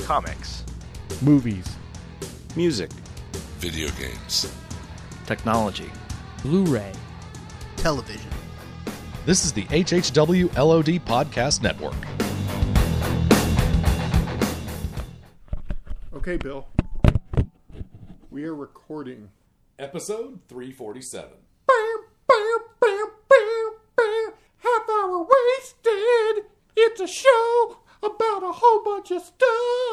comics, movies, music, video games, technology, Blu-ray, television. This is the HHW LOD Podcast Network. Okay, Bill. We are recording. Episode 347. Half hour wasted. It's a show about a whole bunch of stuff.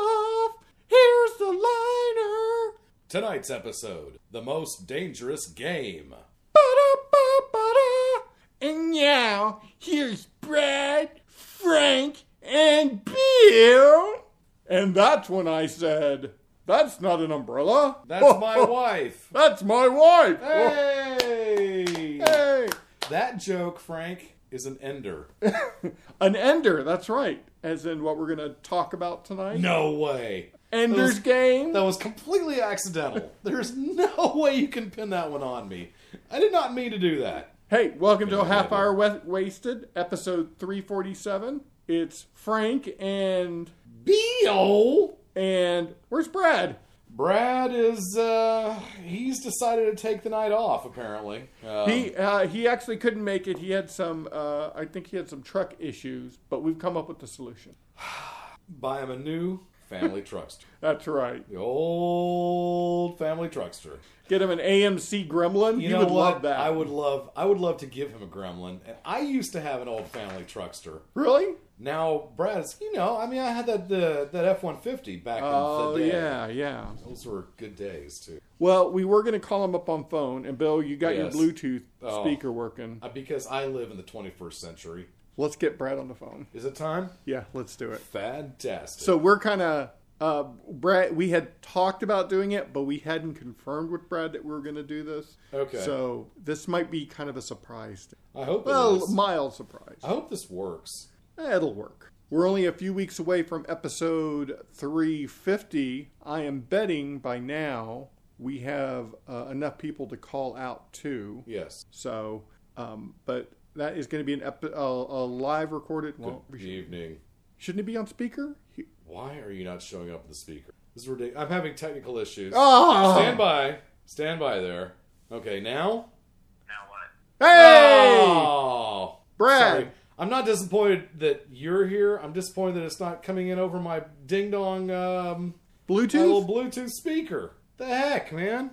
Tonight's episode The Most Dangerous Game. Ba-da-ba-ba-da. And now, here's Brad, Frank, and Bill. And that's when I said, That's not an umbrella. That's my wife. That's my wife. Hey! Hey. That joke, Frank, is an ender. An ender, that's right. As in what we're going to talk about tonight. No way. Ender's Those- Game. That was completely accidental. There's no way you can pin that one on me. I did not mean to do that. Hey, welcome to a half hour wa- wasted, episode 347. It's Frank and Bill! and where's Brad? Brad is, uh, he's decided to take the night off, apparently. Um, He uh, he actually couldn't make it. He had some uh, I think he had some truck issues, but we've come up with the solution. buy him a new family truckster. That's right. The old family truckster. Get him an AMC Gremlin. You he know would what? love that. I would love. I would love to give him a gremlin. And I used to have an old family truckster. Really? Now Brad's. You know, I mean, I had that the that F one fifty back Oh in the day. yeah, yeah. Those were good days too. Well, we were going to call him up on phone, and Bill, you got Yes. your Bluetooth Oh. speaker working. Uh, because I live in the twenty first century. Let's get Brad on the phone. Is it time? Yeah, let's do it. Fantastic. So we're kind of uh, Brad. We had talked about doing it, but we hadn't confirmed with Brad that we were going to do this. Okay. So this might be kind of a surprise. I hope. Well, mild surprise. I hope this works. Eh, It'll work. We're only a few weeks away from episode 350. I am betting by now we have uh, enough people to call out to. Yes. So, um, but that is going to be an epi- a, a live recorded. Well, we Good should- evening. shouldn't it be on speaker? He- Why are you not showing up with the speaker? This is ridiculous. I'm having technical issues. Oh! Stand by. Stand by there. Okay, now? Now what? Hey, Oh! Brad. Sorry. I'm not disappointed that you're here. I'm disappointed that it's not coming in over my ding dong um, my little Bluetooth. Bluetooth speaker. The heck, man?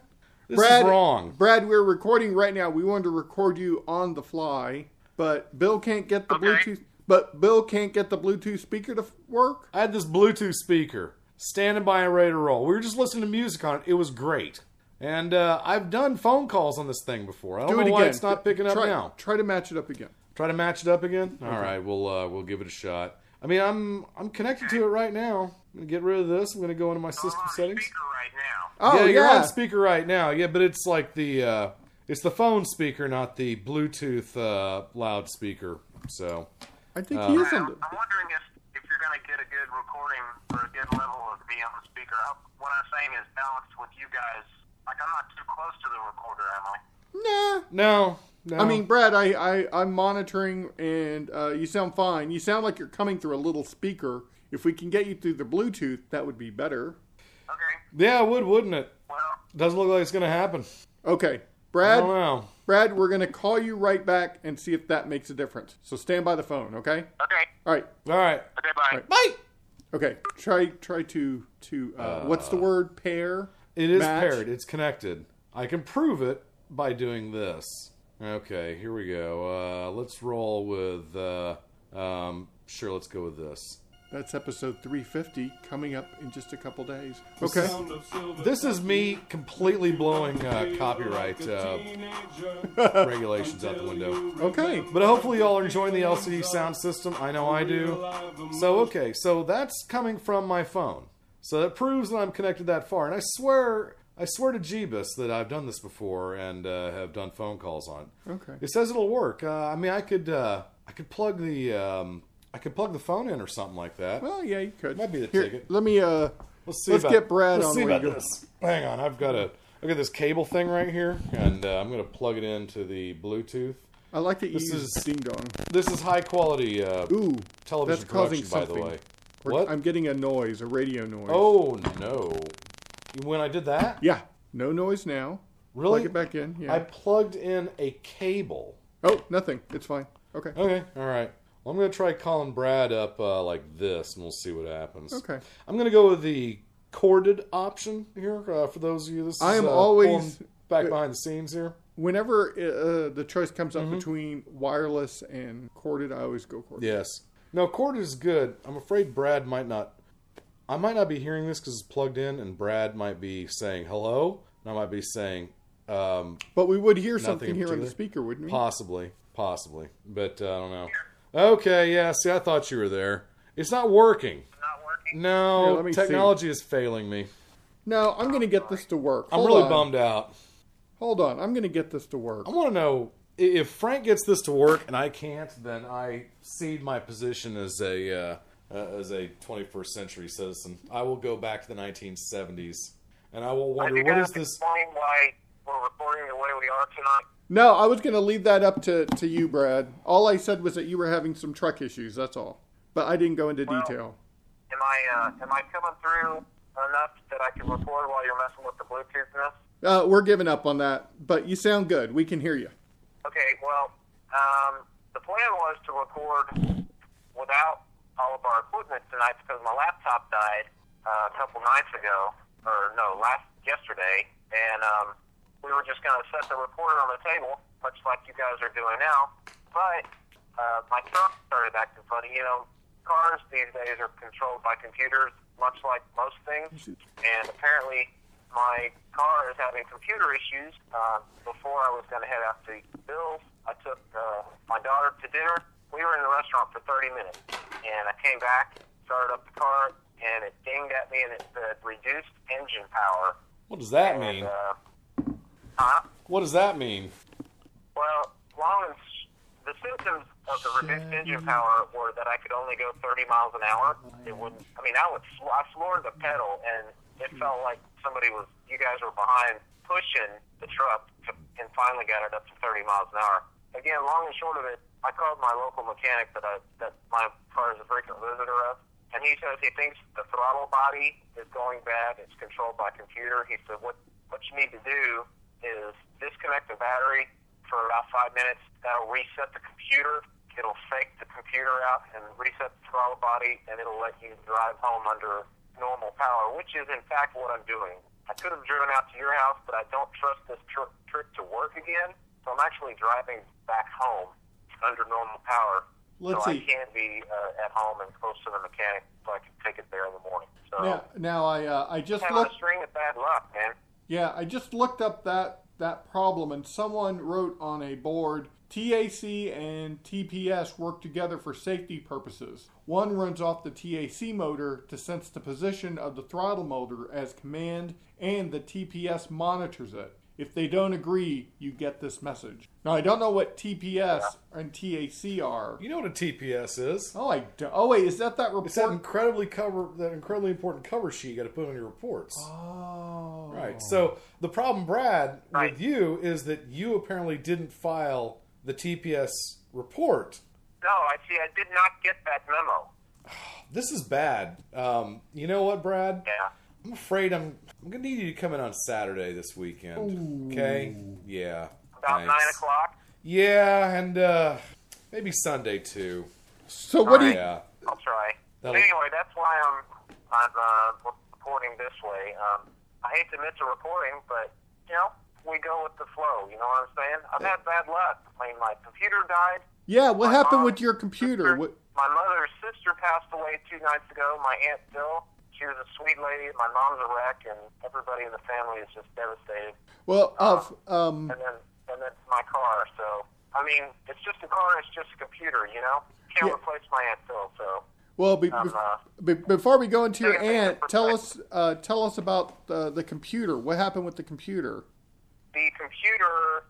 This Brad, is wrong. Brad, we're recording right now. We wanted to record you on the fly, but Bill can't get the Bluetooth. But Bill can't get the Bluetooth speaker to f- work. I had this Bluetooth speaker standing by and ready to roll. We were just listening to music on it. It was great. And uh, I've done phone calls on this thing before. I don't Do know it why again. it's not picking up try, now. Try to match it up again. Try to match it up again. All right, we'll uh, we'll give it a shot. I mean, I'm I'm connected to it right now. I'm gonna get rid of this. I'm gonna go into my system settings. Oh yeah, yeah, you're on speaker right now. Yeah, but it's like the uh, it's the phone speaker, not the Bluetooth uh, loudspeaker. So I think Uh, he is I'm, on the. I'm wondering if, if you're going to get a good recording or a good level of me on the speaker. How, what I'm saying is balanced with you guys. Like, I'm not too close to the recorder, am I? Nah. no, no. I mean, Brad, I, I I'm monitoring, and uh, you sound fine. You sound like you're coming through a little speaker. If we can get you through the Bluetooth, that would be better. Okay. yeah, it would, wouldn't it? Well, Doesn't look like it's gonna happen. Okay, I Brad. don't know. Brad, we're gonna call you right back and see if that makes a difference. So stand by the phone, okay? okay. All right. All right, Okay, bye. right. bye. Okay. Try try to to uh, what's the word? Pair. It is Match. paired. It's connected. I can prove it by doing this. Okay, here we go. Uh, let's roll with. Uh, um, sure, let's go with this. That's episode 350 coming up in just a couple days. Okay. This is me completely blowing uh, copyright uh, regulations out the window. Okay. But hopefully, y'all are enjoying the LCD sound system. I know I do. So, okay, so that's coming from my phone. So that proves that I'm connected that far. And I swear, I swear to Jeebus that I've done this before and uh, have done phone calls on. Okay. It says it'll work. Uh, I mean, I could, uh, I could plug the, um, I could plug the phone in or something like that. Well, yeah, you could. Might be the Here, ticket. Let me uh Let's see. let's about, get Brad let's on see about go. this. Hang on, I've got a, I've got this cable thing right here, and uh, I'm going to plug it into the Bluetooth. I like that you This use is- ding dong. This is high quality uh, Ooh, television that's causing production, by the something. way. What? I'm getting a noise, a radio noise. Oh no! When I did that, Yeah. No noise now. really? Plug it back in. Yeah. I plugged in a cable. Oh, nothing. It's fine. Okay. Okay, all right. Well, I'm gonna try calling Brad up uh, like this, and we'll see what happens. Okay. I'm gonna go with the corded option here uh, for those of you. This is, I am uh, always- back behind the scenes here. Whenever uh, the choice comes Mm-hmm. up between wireless and corded, I always go corded. Yes. No, corded is good. I'm afraid Brad might not. I might not be hearing this because it's plugged in, and Brad might be saying hello, and I might be saying um, But we would hear something here on the speaker, wouldn't we? possibly, possibly, but uh, I don't know. Okay, yeah. See, I thought you were there. It's not working. Not working. No, Here, let me technology is failing me. No, I'm going to get this to work. I'm really on. bummed out. Hold on. I'm going to get this to work. I want to know if Frank gets this to work and I can't, then I cede my position as a uh, uh, as a 21st century citizen. I will go back to the 1970s, and I will wonder you what guys is this. explained why we're recording the way we are tonight? No, I was going to leave that up to, to you, Brad. All I said was that you were having some truck issues. That's all. But I didn't go into Well- detail. Am I uh, am I coming through enough that I can record while you're messing with the Bluetooth and this? Uh, we're giving up on that. But you sound good. We can hear you. Okay, well, um, the plan was to record without all of our equipment tonight because my laptop died uh, a couple nights ago, or no, last yesterday, and um, we were just going to set the recorder on the table, much like you guys are doing now. But uh, my truck started acting funny. You know, cars these days are controlled by computers, much like most things, and apparently my car is having computer issues. Uh, before I was going to head out to Bill's, I took uh, my daughter to dinner. We were in the restaurant for 30 minutes, and I came back, started up the car, and it dinged at me, and it said reduced engine power. What does that And, mean? uh, huh? What does that mean? Well, long as the symptoms of the reduced engine power were that I could only go 30 miles an hour. It wouldn't. I mean, I would. Sl- I floored the pedal, and it felt like somebody was. You guys were behind pushing the truck, to, and finally got it up to 30 miles an hour. Again, long and short of it, I called my local mechanic that I that my car is a frequent visitor of, and he says he thinks the throttle body is going bad. It's controlled by computer. He said what what you need to do is disconnect the battery for about five minutes. That'll reset the computer. It'll fake the computer out and reset the throttle body, and it'll let you drive home under normal power, which is in fact what I'm doing. I could have driven out to your house, but I don't trust this tr- trick to work again, so I'm actually driving back home under normal power. Let's so see. I can be uh, at home and close to the mechanic, so I can take it there in the morning. So Now, now I uh, I just having a looked. string of bad luck, man. Yeah, I just looked up that that problem, and someone wrote on a board. TAC and TPS work together for safety purposes. One runs off the TAC motor to sense the position of the throttle motor as command, and the TPS monitors it. If they don't agree, you get this message. Now, I don't know what TPS and TAC are. You know what a TPS is? Oh, I do Oh, wait, is that that report? It's that incredibly cover that incredibly important cover sheet you got to put on your reports. oh. Right. So the problem, Brad, Right. with you is that you apparently didn't file the TPS report. No, I see. I did not get that memo. This is bad. Um, you know what, Brad? Yeah. I'm afraid I'm. I'm gonna need you to come in on Saturday this weekend. Okay? Yeah. About thanks. nine o'clock. Yeah, and uh, maybe Sunday too. So what do you? Yeah. I'll try. That'll- anyway, that's why I'm I'm uh, reporting this way. Um, I hate to miss a recording, but you know we go with the flow. You know what I'm saying? I've had bad luck. I mean, my computer died. Yeah, what My happened mom- with your computer? sister- What? My mother's sister passed away two nights ago. My aunt Bill. She was a sweet lady. My mom's a wreck, and everybody in the family is just devastated. Well, of um, And then and then my car. So I mean, it's just a car. It's just a computer. You know, can't Yeah. replace my aunt Bill. So. well, be, Um, uh, be- before we go into your aunt, tell us uh, tell us about the the computer. What happened with the computer? the computer,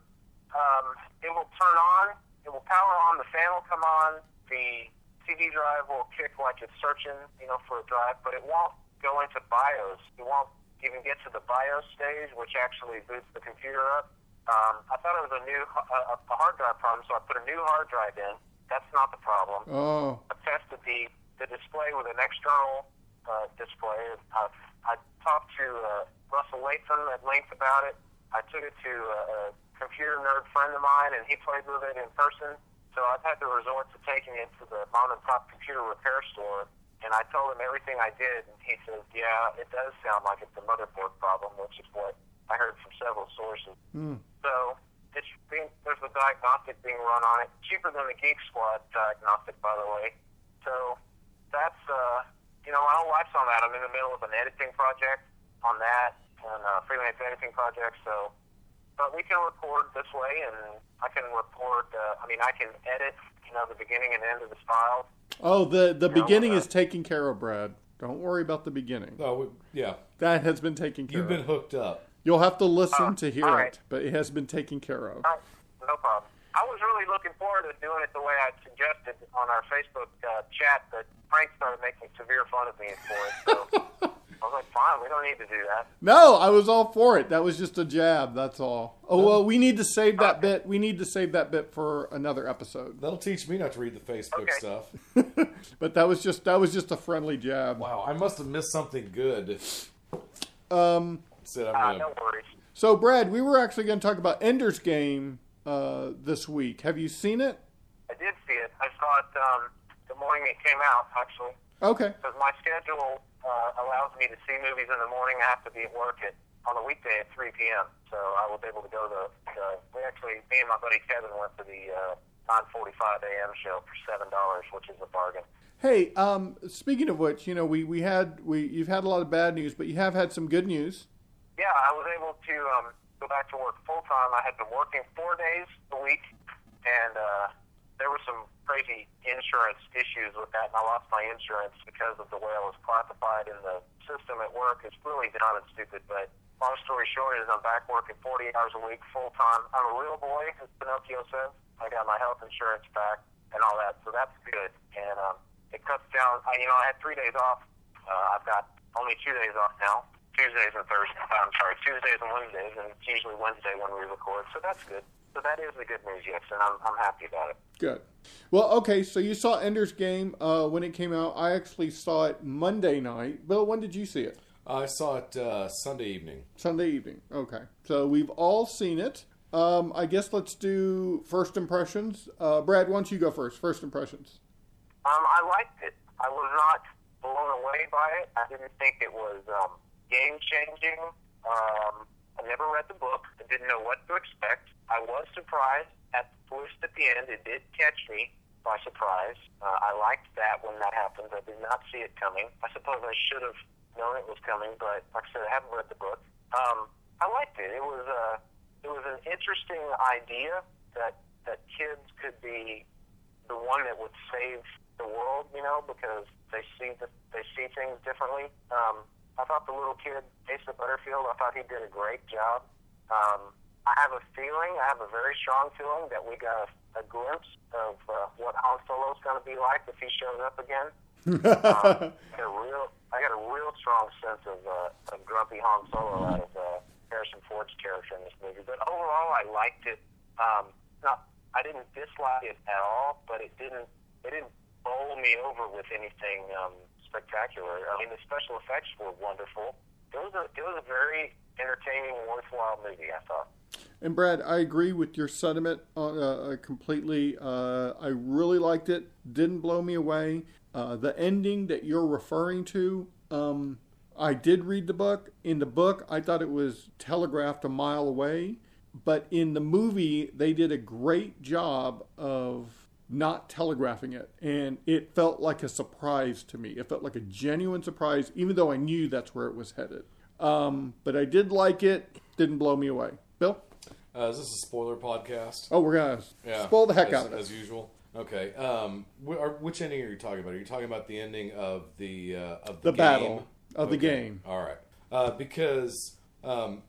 um, it will turn on, it will power on, the fan will come on, the CD drive will kick like it's searching, you know, for a drive, but it won't go into BIOS. It won't even get to the BIOS stage, which actually boots the computer up. Um, I thought it was a new a, a hard drive problem, so I put a new hard drive in. That's not the problem. Oh, I tested the the display with an external uh, display. Uh, I talked to uh, Russell Latham at length about it. I took it to a, a computer nerd friend of mine, and he played with it in person. So I've had to resort to taking it to the mom and pop computer repair store, and I told him everything I did, and he says, "Yeah, it does sound like it's a motherboard problem, which is what I heard from several sources." So it's being, there's a diagnostic being run on it, cheaper than the Geek Squad diagnostic, by the way. So that's uh, you know my whole life's on that. I'm in the middle of an editing project on that and uh, freelance editing project. So, but we can record this way, and I can record. Uh, I mean, I can edit. You know, the beginning and end of the file. Oh, the the No, beginning uh, is taken care of, Brad. Don't worry about the beginning. Oh, we- yeah. That has been taken care You've been of. hooked up. You'll have to listen Oh, to hear all right. it, but it has been taken care of. No problem. I was really looking forward to doing it the way I suggested on our Facebook uh, chat, but Frank started making severe fun of me for it. So I was like, fine, we don't need to do that. No, I was all for it. That was just a jab. That's all. Oh well, we need to save that bit. We need to save that bit for another episode. That'll teach me not to read the Facebook Okay. stuff. But that was just that was just a friendly jab. Wow, I must have missed something good. Um. Said I'm Uh, gonna. no worries. So, Brad, we were actually going to talk about Ender's Game uh, this week. Have you seen it? I did see it. I saw it um, the morning it came out, actually, Okay. because my schedule uh, allows me to see movies in the morning. I have to be at work at on a weekday at 3 p.m. So I was able to go to. Uh, we actually, me and my buddy Kevin went to the uh, 9:45 a.m. show for seven dollars, which is a bargain. Hey, um, speaking of which, you know, we, we had we you've had a lot of bad news, but you have had some good news. Yeah, I was able to um, go back to work full time. I had been working four days a week, and uh, there were some crazy insurance issues with that, and I lost my insurance because of the way I was classified in the system at work. It's really dumb and stupid, but long story short is I'm back working 40 hours a week full time. I'm a real boy, as Pinocchio says. I got my health insurance back and all that, so that's good. And um, it cuts down. I, you know, I had three days off. Uh, I've got only two days off now. Tuesdays and Thursdays. I'm sorry, Tuesdays and Wednesdays, and it's usually Wednesday when we record. So that's good. So that is the good news, yes, and I'm, I'm happy about it. Good. Well, okay. So you saw Ender's Game uh, when it came out. I actually saw it Monday night. Bill, when did you see it? I saw it uh, Sunday evening. Sunday evening. Okay. So we've all seen it. Um, I guess let's do first impressions. Uh, Brad, why don't you go first? First impressions. Um, I liked it. I was not blown away by it. I didn't think it was um, game changing. Um, I never read the book. I didn't know what to expect. I was surprised at the twist at the end. It did catch me by surprise. Uh, I liked that when that happened. I did not see it coming. I suppose I should have known it was coming, but like I said, I haven't read the book. Um, I liked it. It was uh, it was an interesting idea that that kids could be the one that would save the world, you know, because they see the, they see things differently. Um, I thought the little kid, Asa Butterfield, I thought he did a great job. Um, I have a feeling, I have a very strong feeling that we got a, a glimpse of uh, what Han Solo's going to be like if he shows up again. um, I got a real, I got a real strong sense of, uh, of grumpy Han Solo out of uh, Harrison Ford's character in this movie. But overall, I liked it. Um, not, I didn't dislike it at all, but it didn't, it didn't bowl me over with anything um, spectacular. I mean, the special effects were wonderful. It was a, it was a very entertaining worthwhile movie. I thought. And Brad, I agree with your sentiment uh, uh, completely. Uh, I really liked it. Didn't blow me away. Uh, the ending that you're referring to, um, I did read the book. In the book, I thought it was telegraphed a mile away, but in the movie, they did a great job of not telegraphing it, and it felt like a surprise to me. It felt like a genuine surprise, even though I knew that's where it was headed. Um, but I did like it. Didn't blow me away. Bill. Uh, is this a spoiler podcast? Oh, we're gonna Yeah, spoil the heck as, out of it. as usual. Okay. Um, wh- are, which ending are you talking about? Are you talking about the ending of the uh, of the, The battle of the game. All right. Uh, because um,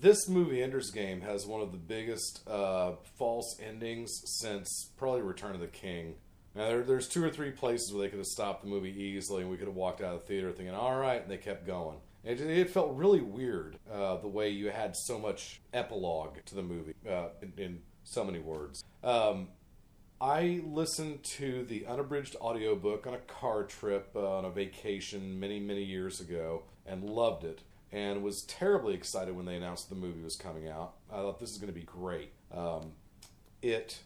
this movie, Ender's Game, has one of the biggest uh, false endings since probably Return of the King. Now, there, there's two or three places where they could have stopped the movie easily, and we could have walked out of the theater thinking, "All right," and they kept going. It, it felt really weird uh, the way you had so much epilogue to the movie uh, in, in so many words. Um, I listened to the unabridged audiobook on a car trip uh, on a vacation many, many years ago and loved it and was terribly excited when they announced the movie was coming out. I thought this is going to be great. Um, it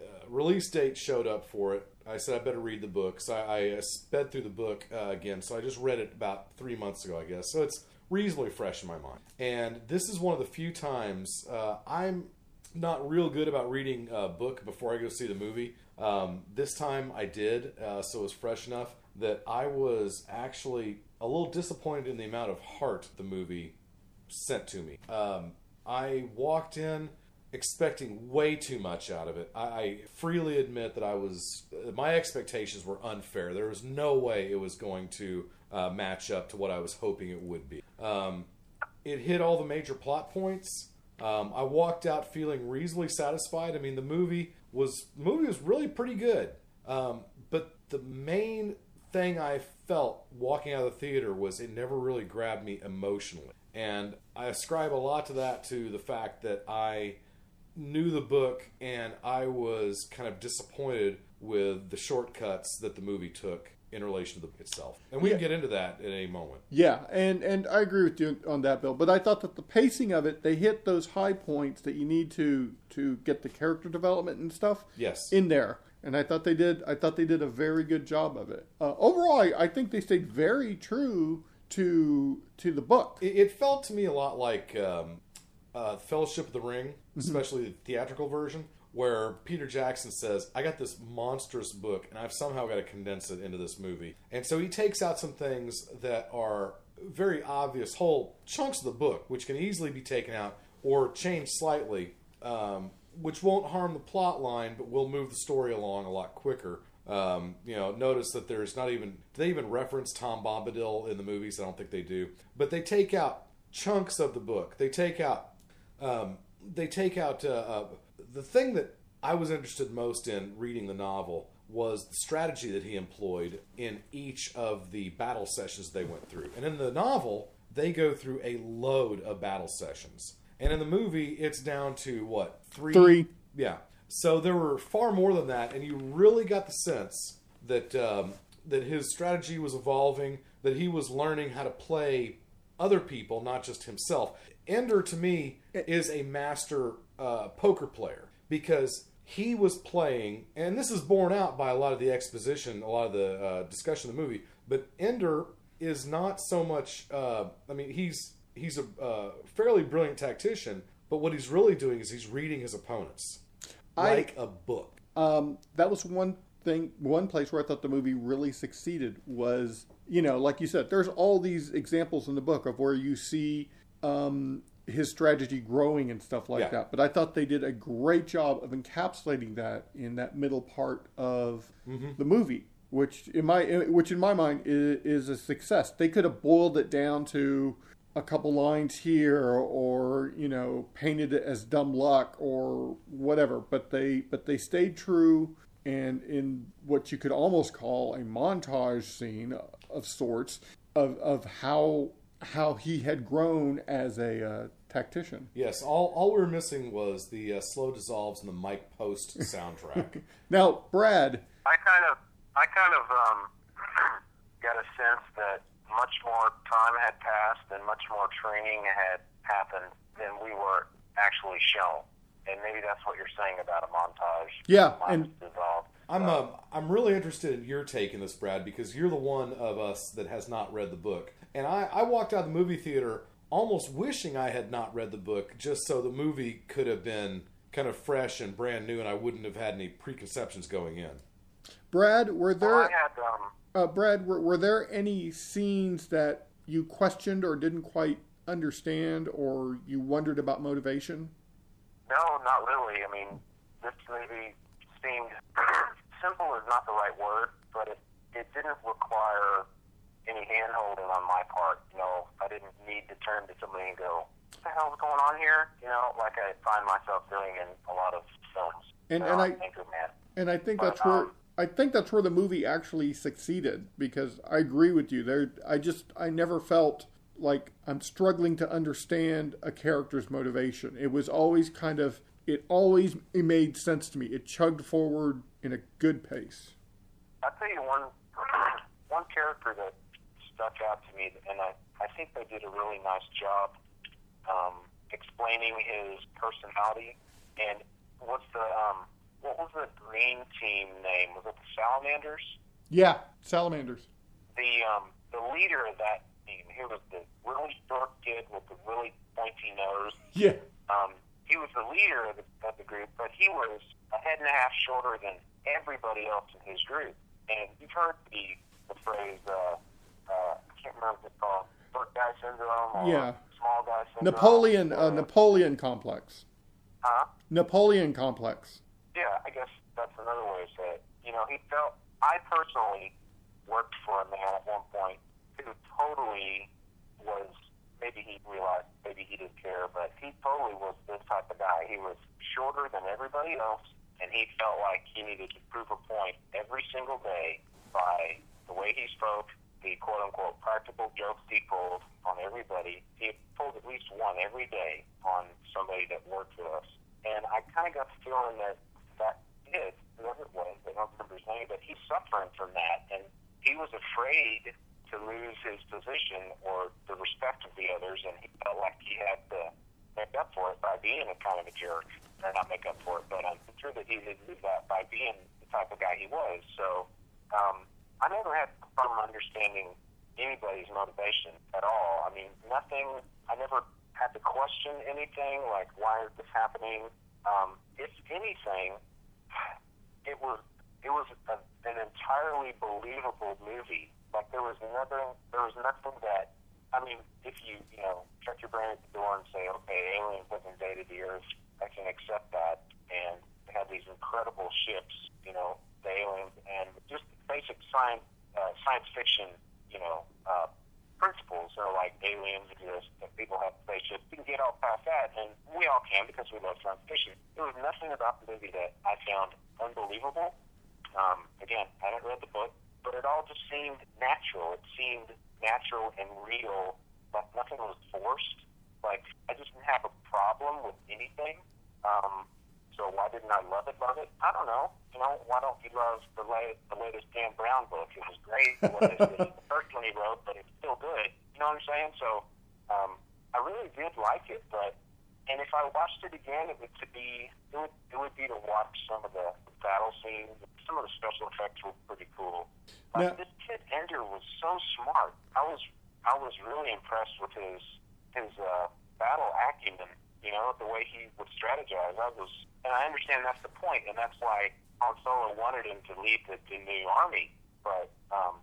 uh, release date showed up for it. I said I better read the book, so I, I sped through the book uh, again. So I just read it about three months ago, I guess. So it's reasonably fresh in my mind. And this is one of the few times uh, I'm not real good about reading a book before I go see the movie. Um, this time I did, uh, so it was fresh enough that I was actually a little disappointed in the amount of heart the movie sent to me. Um, I walked in expecting way too much out of it. I, I freely admit that I was my expectations were unfair. There was no way it was going to uh, match up to what I was hoping it would be. Um, it hit all the major plot points. Um, I walked out feeling reasonably satisfied. I mean, the movie was movie was really pretty good. Um, but the main thing I felt walking out of the theater was it never really grabbed me emotionally, and I ascribe a lot to that to the fact that I knew the book and I was kind of disappointed with the shortcuts that the movie took in relation to the book itself. And we can get into that at any moment. Yeah, and and I agree with you on that, Bill. But I thought that the pacing of it, they hit those high points that you need to to get the character development and stuff. Yes. in there, and I thought they did. I thought they did a very good job of it. Uh, overall, I, I think they stayed very true to to the book. It, it felt to me a lot like um, uh, Fellowship of the Ring, especially the theatrical version, where Peter Jackson says, "I got this monstrous book, and I've somehow got to condense it into this movie." And so he takes out some things that are very obvious, whole chunks of the book, which can easily be taken out or changed slightly, um, which won't harm the plot line, but will move the story along a lot quicker. Um, you know, notice that there's not even do they even reference Tom Bombadil in the movies? I don't think they do, but they take out chunks of the book. They take out um, they take out uh, uh, the thing that I was interested most in reading the novel was the strategy that he employed in each of the battle sessions they went through. And in the novel, they go through a load of battle sessions. And in the movie, it's down to what? Three? Three. Yeah. So there were far more than that, and you really got the sense that um, that his strategy was evolving, that he was learning how to play other people, not just himself. Ender, to me, is a master uh, poker player because he was playing, and this is borne out by a lot of the exposition, a lot of the uh, discussion of the movie. But Ender is not so much. Uh, I mean, he's he's a uh, fairly brilliant tactician, but what he's really doing is he's reading his opponents I- like a book. um, that was one thing, one place where I thought the movie really succeeded was, you know, like you said, there's all these examples in the book of where you see um, his strategy growing and stuff like Yeah. that. But I thought they did a great job of encapsulating that in that middle part of the movie, which in my which in my mind is, is a success. They could have boiled it down to a couple lines here or you know painted it as dumb luck or whatever but they but they stayed true and in what you could almost call a montage scene of sorts of of how how he had grown as a uh, tactician Yes, all, all we were missing was the uh, slow dissolves and the Mike Post soundtrack. now brad I kind of, I kind of um, got a sense that much more time had passed and much more training had happened than we were actually shown. And maybe that's what you're saying about a montage. Yeah, and- dissolved. I'm uh, I'm really interested in your take in this, Brad, because you're the one of us that has not read the book, and I, I walked out of the movie theater almost wishing I had not read the book, just so the movie could have been kind of fresh and brand new, and I wouldn't have had any preconceptions going in. brad were Well, there I had, um, uh, brad were, were there any scenes that you questioned or didn't quite understand or you wondered about motivation no, not really. I mean, this movie seemed simple is not the right word, but it, it didn't require any hand holding on my part. You know, I didn't need to turn to somebody and go, what the hell's going on here? You know, like I find myself doing in a lot of films. And- and aren't I- Anchorman. And I think that's where um, I think that's where the movie actually succeeded because I agree with you. There, I just I never felt like I'm struggling to understand a character's motivation. It was always kind of it always it made sense to me. It chugged forward in a good pace. I'll tell you one one character that stuck out to me, and I, I think they did a really nice job um, explaining his personality. And what's the um, what was the green team name? Was it the Salamanders? Yeah, salamanders. The um, the leader of that team, he was the really short kid with the really pointy nose. Yeah, Um, he was the leader of the, of the group, but he was a head and a half shorter than everybody else in his group. And you've heard the, the phrase, uh, uh, I can't remember what it's called, short guy syndrome or Yeah. small guy syndrome. Napoleon. Uh, Napoleon complex. Huh? Napoleon complex. Yeah, I guess that's another way to say it. You know, he felt. I personally worked for a man at one point who totally was. Maybe he realized, maybe he didn't care, but he totally was this type of guy. He was shorter than everybody else, and he felt like he needed to prove a point every single day by the way he spoke, the quote unquote practical jokes he pulled on everybody. He pulled at least one every day on somebody that worked with us. And I kind of got the feeling that that kid, whoever it was, I don't remember his name, but he's suffering from that. And he was afraid to lose his position or the respect of the others, and he felt like he had to make up for it by being a kind of a jerk. Or not make up for it, but I'm sure that he did do that by being the type of guy he was. So um, I never had a problem understanding anybody's motivation at all. I mean, nothing. I never had to question anything like why is this happening. Um, if anything, it was it was a, an entirely believable movie. Like there was nothing. There was nothing that. I mean, if you you know shut your brain at the door and say, okay, aliens have invaded the Earth, I can accept that, and they have these incredible ships, you know, the aliens, and just basic science uh, science fiction, you know, uh, principles are like aliens exist, and people have spaceships. You can get all past that, and we all can because we love science fiction. There was nothing about the movie that I found unbelievable. Um, again, I haven't read the book, but it all just seemed natural. It seemed natural and real, like nothing was forced. Like I just didn't have a problem with anything. Um, so why didn't I love it? Love it? I don't know. You know, why don't you love the, la- the latest Dan Brown book? It was great. It was, the first one he wrote, but it's still good. You know what I'm saying? So um, I really did like it, but and if I watched it again, it would to be it would it would be to watch some of the battle scenes. Some of the special effects were pretty cool. But Now- this kid Ender was so smart. I was I was really impressed with his his uh, battle acumen. You know, the way he would strategize. I was, and I understand that's the point, and that's why Han Solo wanted him to lead the, the new army. But um,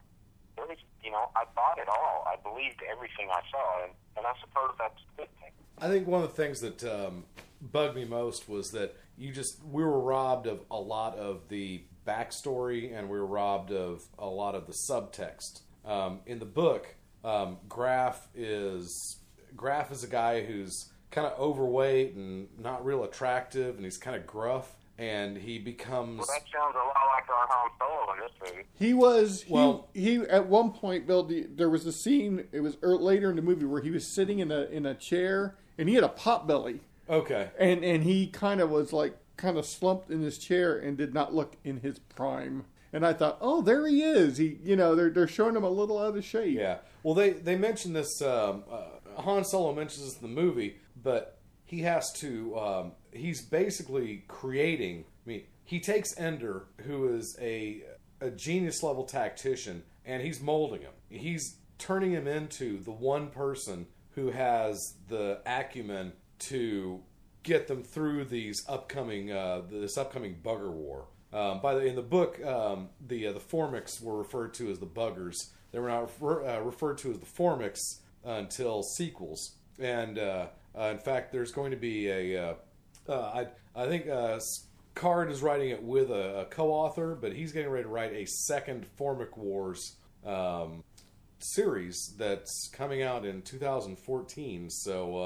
there was, you know, I bought it all. I believed everything I saw, and, and I suppose that's a good thing. I think one of the things that um, bugged me most was that you just we were robbed of a lot of the backstory and we were robbed of a lot of the subtext. Um, in the book, um, Graff is Graff is a guy who's kind of overweight and not real attractive, and he's kind of gruff, and he becomes Well, that sounds a lot like our Han Solo in this movie. He was he, Well- he at one point, Bill. the- There was a scene. It was ear later in the movie where he was sitting in a in a chair and he had a pot belly, okay. and and he kind of was like kind of slumped in his chair and did not look in his prime. And I thought, oh, there he is. He, you know, they're they're showing him a little out of shape. Yeah. Well, they they mention this. Um, uh, Han Solo mentions this in the movie, but he has to. Um, he's basically creating. I mean, he takes Ender, who is a a genius level tactician, and he's molding him. He's turning him into the one person who has the acumen to get them through these upcoming uh, this upcoming bugger war. Um, by the in the book, um, the uh, the Formics were referred to as the buggers. They were not refer, uh, referred to as the Formics until sequels. And uh, in fact, there's going to be a. Uh, uh, I I think uh, Card is writing it with a, a co-author, but he's getting ready to write a second Formic Wars um, series that's coming out in 2014. So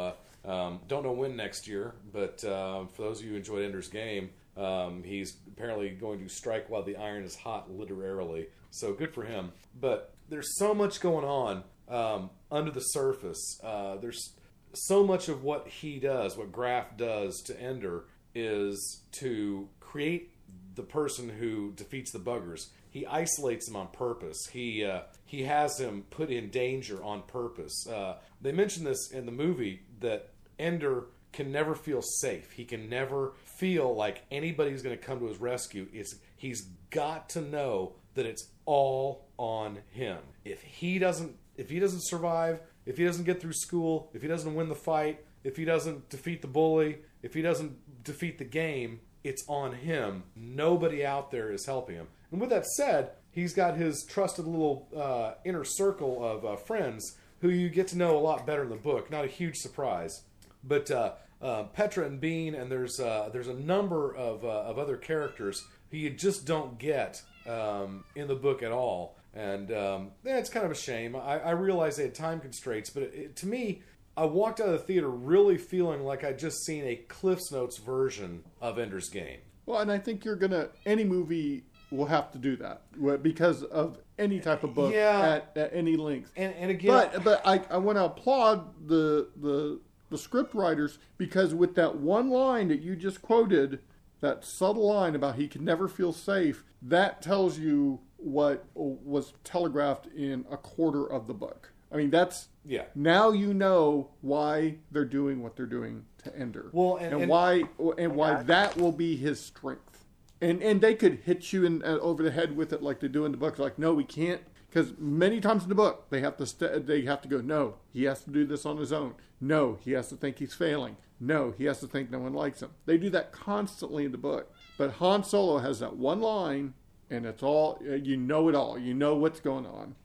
uh, um, don't know when next year, but uh, for those of you who enjoyed Ender's Game, um, he's apparently going to strike while the iron is hot, literally. So good for him. But there's so much going on um, under the surface. Uh, there's so much of what he does, what Graff does to Ender, is to create the person who defeats the buggers. He isolates him on purpose. He uh, he has him put in danger on purpose. Uh, they mention this in the movie that Ender can never feel safe. He can never feel like anybody's going to come to his rescue. It's he's got to know that it's all on him. If he doesn't if he doesn't survive, if he doesn't get through school, if he doesn't win the fight, if he doesn't defeat the bully, if he doesn't defeat the game, it's on him. Nobody out there is helping him. And with that said, he's got his trusted little uh, inner circle of uh, friends who you get to know a lot better in the book. Not a huge surprise, but uh, uh, Petra and Bean, and there's uh, there's a number of uh, of other characters who you just don't get um, in the book at all. And um, yeah, it's kind of a shame. I, I realize they had time constraints, but it, it, to me, I walked out of the theater really feeling like I'd just seen a Cliff's Notes version of Ender's Game. Well, and I think you're gonna any movie will have to do that because of any type of book Yeah. at, at any length. And and again, But but I, I want to applaud the the the script writers because with that one line that you just quoted, that subtle line about he can never feel safe, that tells you what was telegraphed in a quarter of the book. I mean, that's yeah. now you know why they're doing what they're doing to Ender. Well, and- and- why and why that will be his strength. And and they could hit you in uh, over the head with it like they do in the book. Like, no, we can't, because many times in the book they have to st- they have to go. No, he has to do this on his own. No, he has to think he's failing. No, he has to think no one likes him. They do that constantly in the book. But Han Solo has that one line, and it's all you know it all. You know what's going on,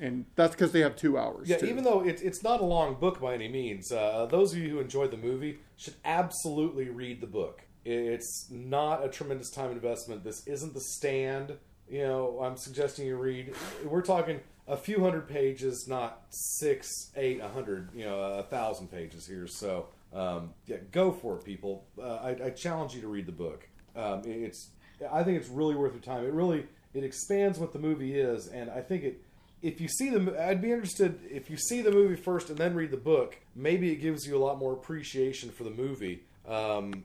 and that's because they have two hours. Yeah, too. even though it's it's not a long book by any means, uh, those of you who enjoyed the movie should absolutely read the book. It's not a tremendous time investment. This isn't the stand. You know, I'm suggesting you read. We're talking a few hundred pages, not six, eight, a hundred, you know, a thousand pages here. So, um, yeah, go for it, people. Uh, I, I challenge you to read the book. Um, it's, I think it's really worth your time. It really, it expands what the movie is, and I think it if you see the I'd be interested if you see the movie first and then read the book maybe it gives you a lot more appreciation for the movie. Um,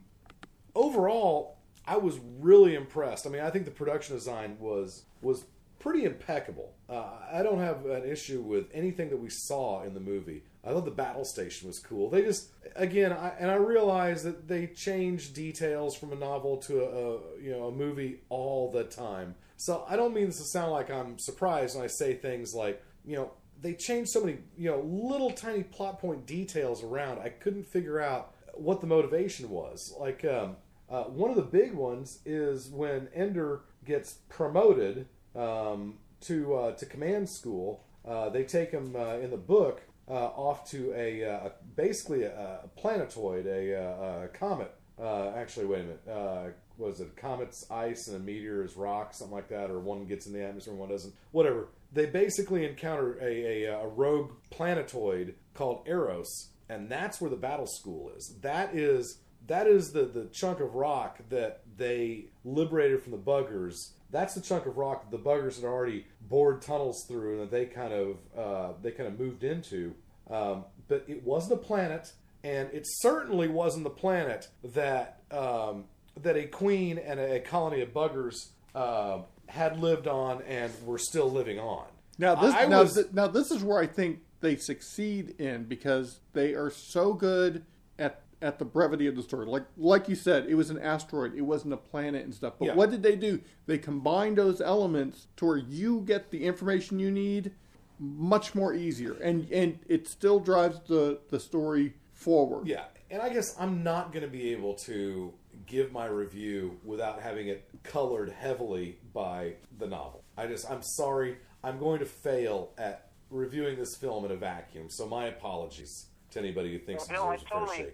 overall I was really impressed. I mean I think the production design was was pretty impeccable. Uh, I don't have an issue with anything that we saw in the movie I thought the battle station was cool they just again I, and I realize that they change details from a novel to a, a you know a movie all the time so I don't mean this to sound like I'm surprised when I say things like, you know, they change so many, you know, little tiny plot point details around. I couldn't figure out what the motivation was. Like, um, uh, one of the big ones is when Ender gets promoted um, to uh, to command school. Uh, they take him uh, in the book off to a uh, basically a, a planetoid, a, uh, a comet. Uh, actually, wait a minute. Uh, was it comet's ice and a meteor is rock, something like that, or one gets in the atmosphere and one doesn't? Whatever. They basically encounter a, a, a rogue planetoid called Eros, and that's where the battle school is. That is that is the, the chunk of rock that they liberated from the buggers. That's the chunk of rock that the buggers had already bored tunnels through, and that they kind of uh, they kind of moved into. Um, but it wasn't a planet, and it certainly wasn't the planet that um, that a queen and a colony of buggers uh, had lived on and were still living on. Now this I now, was- th- now this is where I think they succeed in because they are so good at at the brevity of the story. Like like you said, it was an asteroid, it wasn't a planet and stuff. But Yeah. what did they do? They combined those elements to where you get the information you need much more easier, and and it still drives the the story forward. Yeah, and I guess I'm not going to be able to give my review without having it colored heavily by the novel. I just, I'm sorry, I'm going to fail at reviewing this film in a vacuum. So my apologies to anybody who thinks Well, Bill, I totally.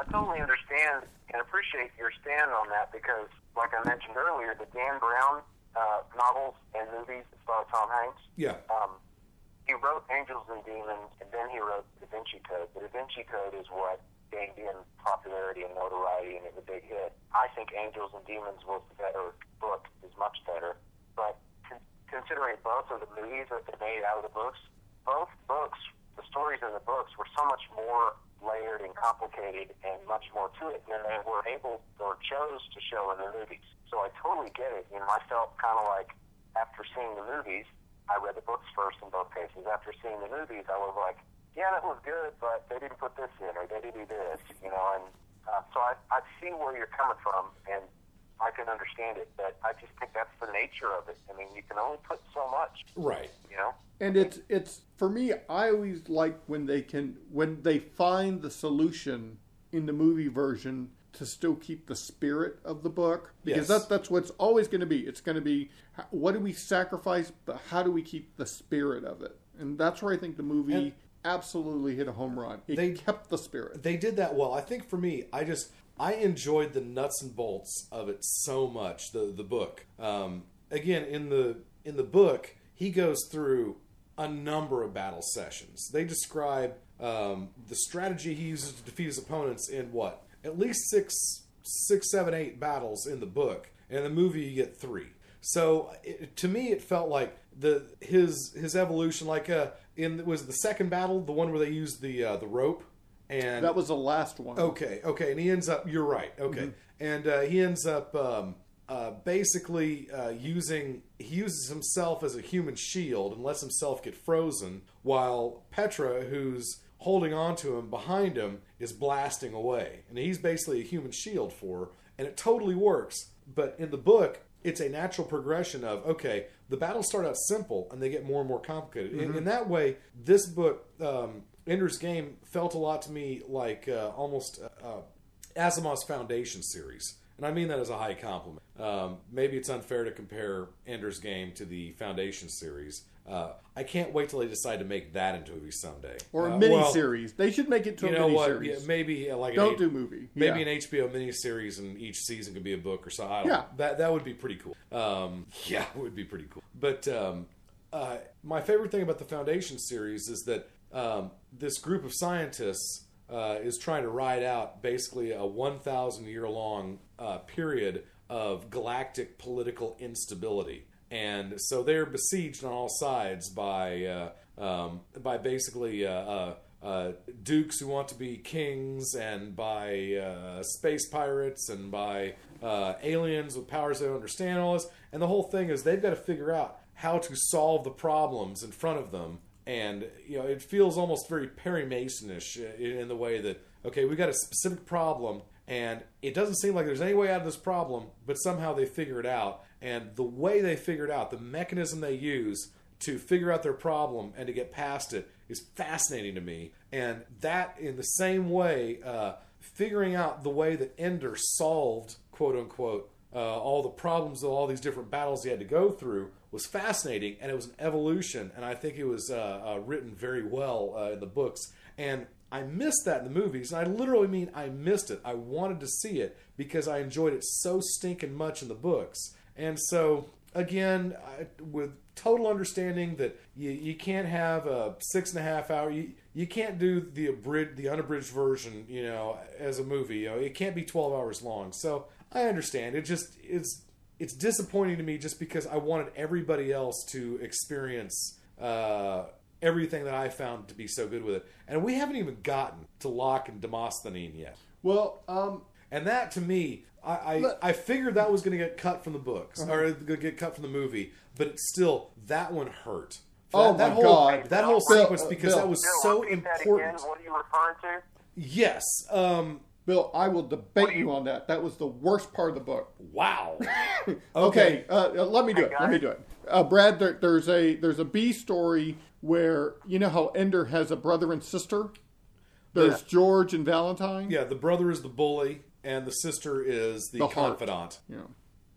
I totally understand and appreciate your stand on that because, like I mentioned earlier, the Dan Brown uh, novels and movies that star Tom Hanks. Yeah, Um, he wrote Angels and Demons, and then he wrote Da Vinci Code. The Da Vinci Code is what gained him popularity and notoriety, and it was a big hit. I think Angels and Demons was the better book, is much better. But con- considering both of the movies that they made out of the books, both books, the stories in the books were so much more layered and complicated and much more to it than they were able or chose to show in the movies. So I totally get it. You know, I felt kind of like after seeing the movies, I read the books first in both cases. After seeing the movies, I was like, yeah, that was good, but they didn't put this in or they didn't do this, you know. And uh, so I, I see where you're coming from, and I can understand it, but I just think that's the nature of it. I mean, you can only put so much, Right. you know. And it's it's for me. I always like when they can when they find the solution in the movie version to still keep the spirit of the book because Yes. that that's what's always going to be. It's going to be what do we sacrifice, but how do we keep the spirit of it? And that's where I think the movie And- absolutely hit a home run. It They- kept the spirit. They did that well. I think for me, I just I enjoyed the nuts and bolts of it so much. The the book. Um, again, in the in the book, he goes through a number of battle sessions. They describe um, the strategy he uses to defeat his opponents in what at least six, six, seven, eight battles in the book. And in the movie, you get three. So it, to me, it felt like the his his evolution, like uh, in was the second battle, the one where they used the uh, the rope, and That was the last one. Okay, okay, and he ends up. You're right. Okay, and uh, he ends up um, uh, basically uh, using he uses himself as a human shield and lets himself get frozen, while Petra, who's holding on to him behind him, is blasting away, and he's basically a human shield for her, and it totally works. But in the book, it's a natural progression of okay, the battles start out simple and they get more and more complicated. In, in that way, this book. Um, Ender's Game felt a lot to me like uh, almost uh, uh, Asimov's Foundation series. And I mean that as a high compliment. Um, maybe it's unfair to compare Ender's Game to the Foundation series. Uh, I can't wait till they decide to make that into a movie someday. Or a Uh, mini well, series. They should make it to You a know mini what? series. Yeah, maybe uh, like Don't an, do movie. Maybe Yeah. an HBO mini series, and each season could be a book or so. I don't Yeah. That that would be pretty cool. Um, yeah, it would be pretty cool. But um, uh, my favorite thing about the Foundation series is that um, this group of scientists uh, is trying to ride out basically a 1,000 year long uh, period of galactic political instability. And so they're besieged on all sides by uh, um, by basically uh, uh, uh, dukes who want to be kings, and by space pirates, and by aliens with powers they don't understand. All this, and the whole thing is they've got to figure out how to solve the problems in front of them. And you know, it feels almost very Perry Masonish in, the way that okay, we got a specific problem, and it doesn't seem like there's any way out of this problem, but somehow they figure it out. And the way they figure it out, the mechanism they use to figure out their problem and to get past it is fascinating to me. And that, in the same way, uh, figuring out the way that Ender solved, quote unquote, uh, all the problems of all these different battles he had to go through was fascinating, and it was an evolution. And I think it was uh, uh, written very well uh, in the books. And I missed that in the movies, and I literally mean I missed it. I wanted to see it because I enjoyed it so stinking much in the books. And so, again, I, with total understanding that you, you can't have a six and a half hour, you, you can't do the abridged, the unabridged version, you know, as a movie. You know, it can't be 12 hours long. So I understand. It just it's it's disappointing to me just because I wanted everybody else to experience uh, everything that I found to be so good with it. And we haven't even gotten to Locke and Demosthenes yet. Well, um, And that to me, I I, Look- I figured that was going to get cut from the books or going to get cut from the movie, but it's still that one hurt. Oh that, that my whole, God. That whole Bill, sequence because Bill. that was Bill, so repeat that important. Again. What are you referring to? Yes. Um. Bill, I will debate you on that. That was the worst part of the book. Wow. Okay, uh, uh, let me do it. got Let me do it. Uh, Brad, there, there's a there's a B story where you know how Ender has a brother and sister. There's Yeah. George and Valentine. yeah. The brother is the bully, and the sister is the, The heart. confidant. Yeah.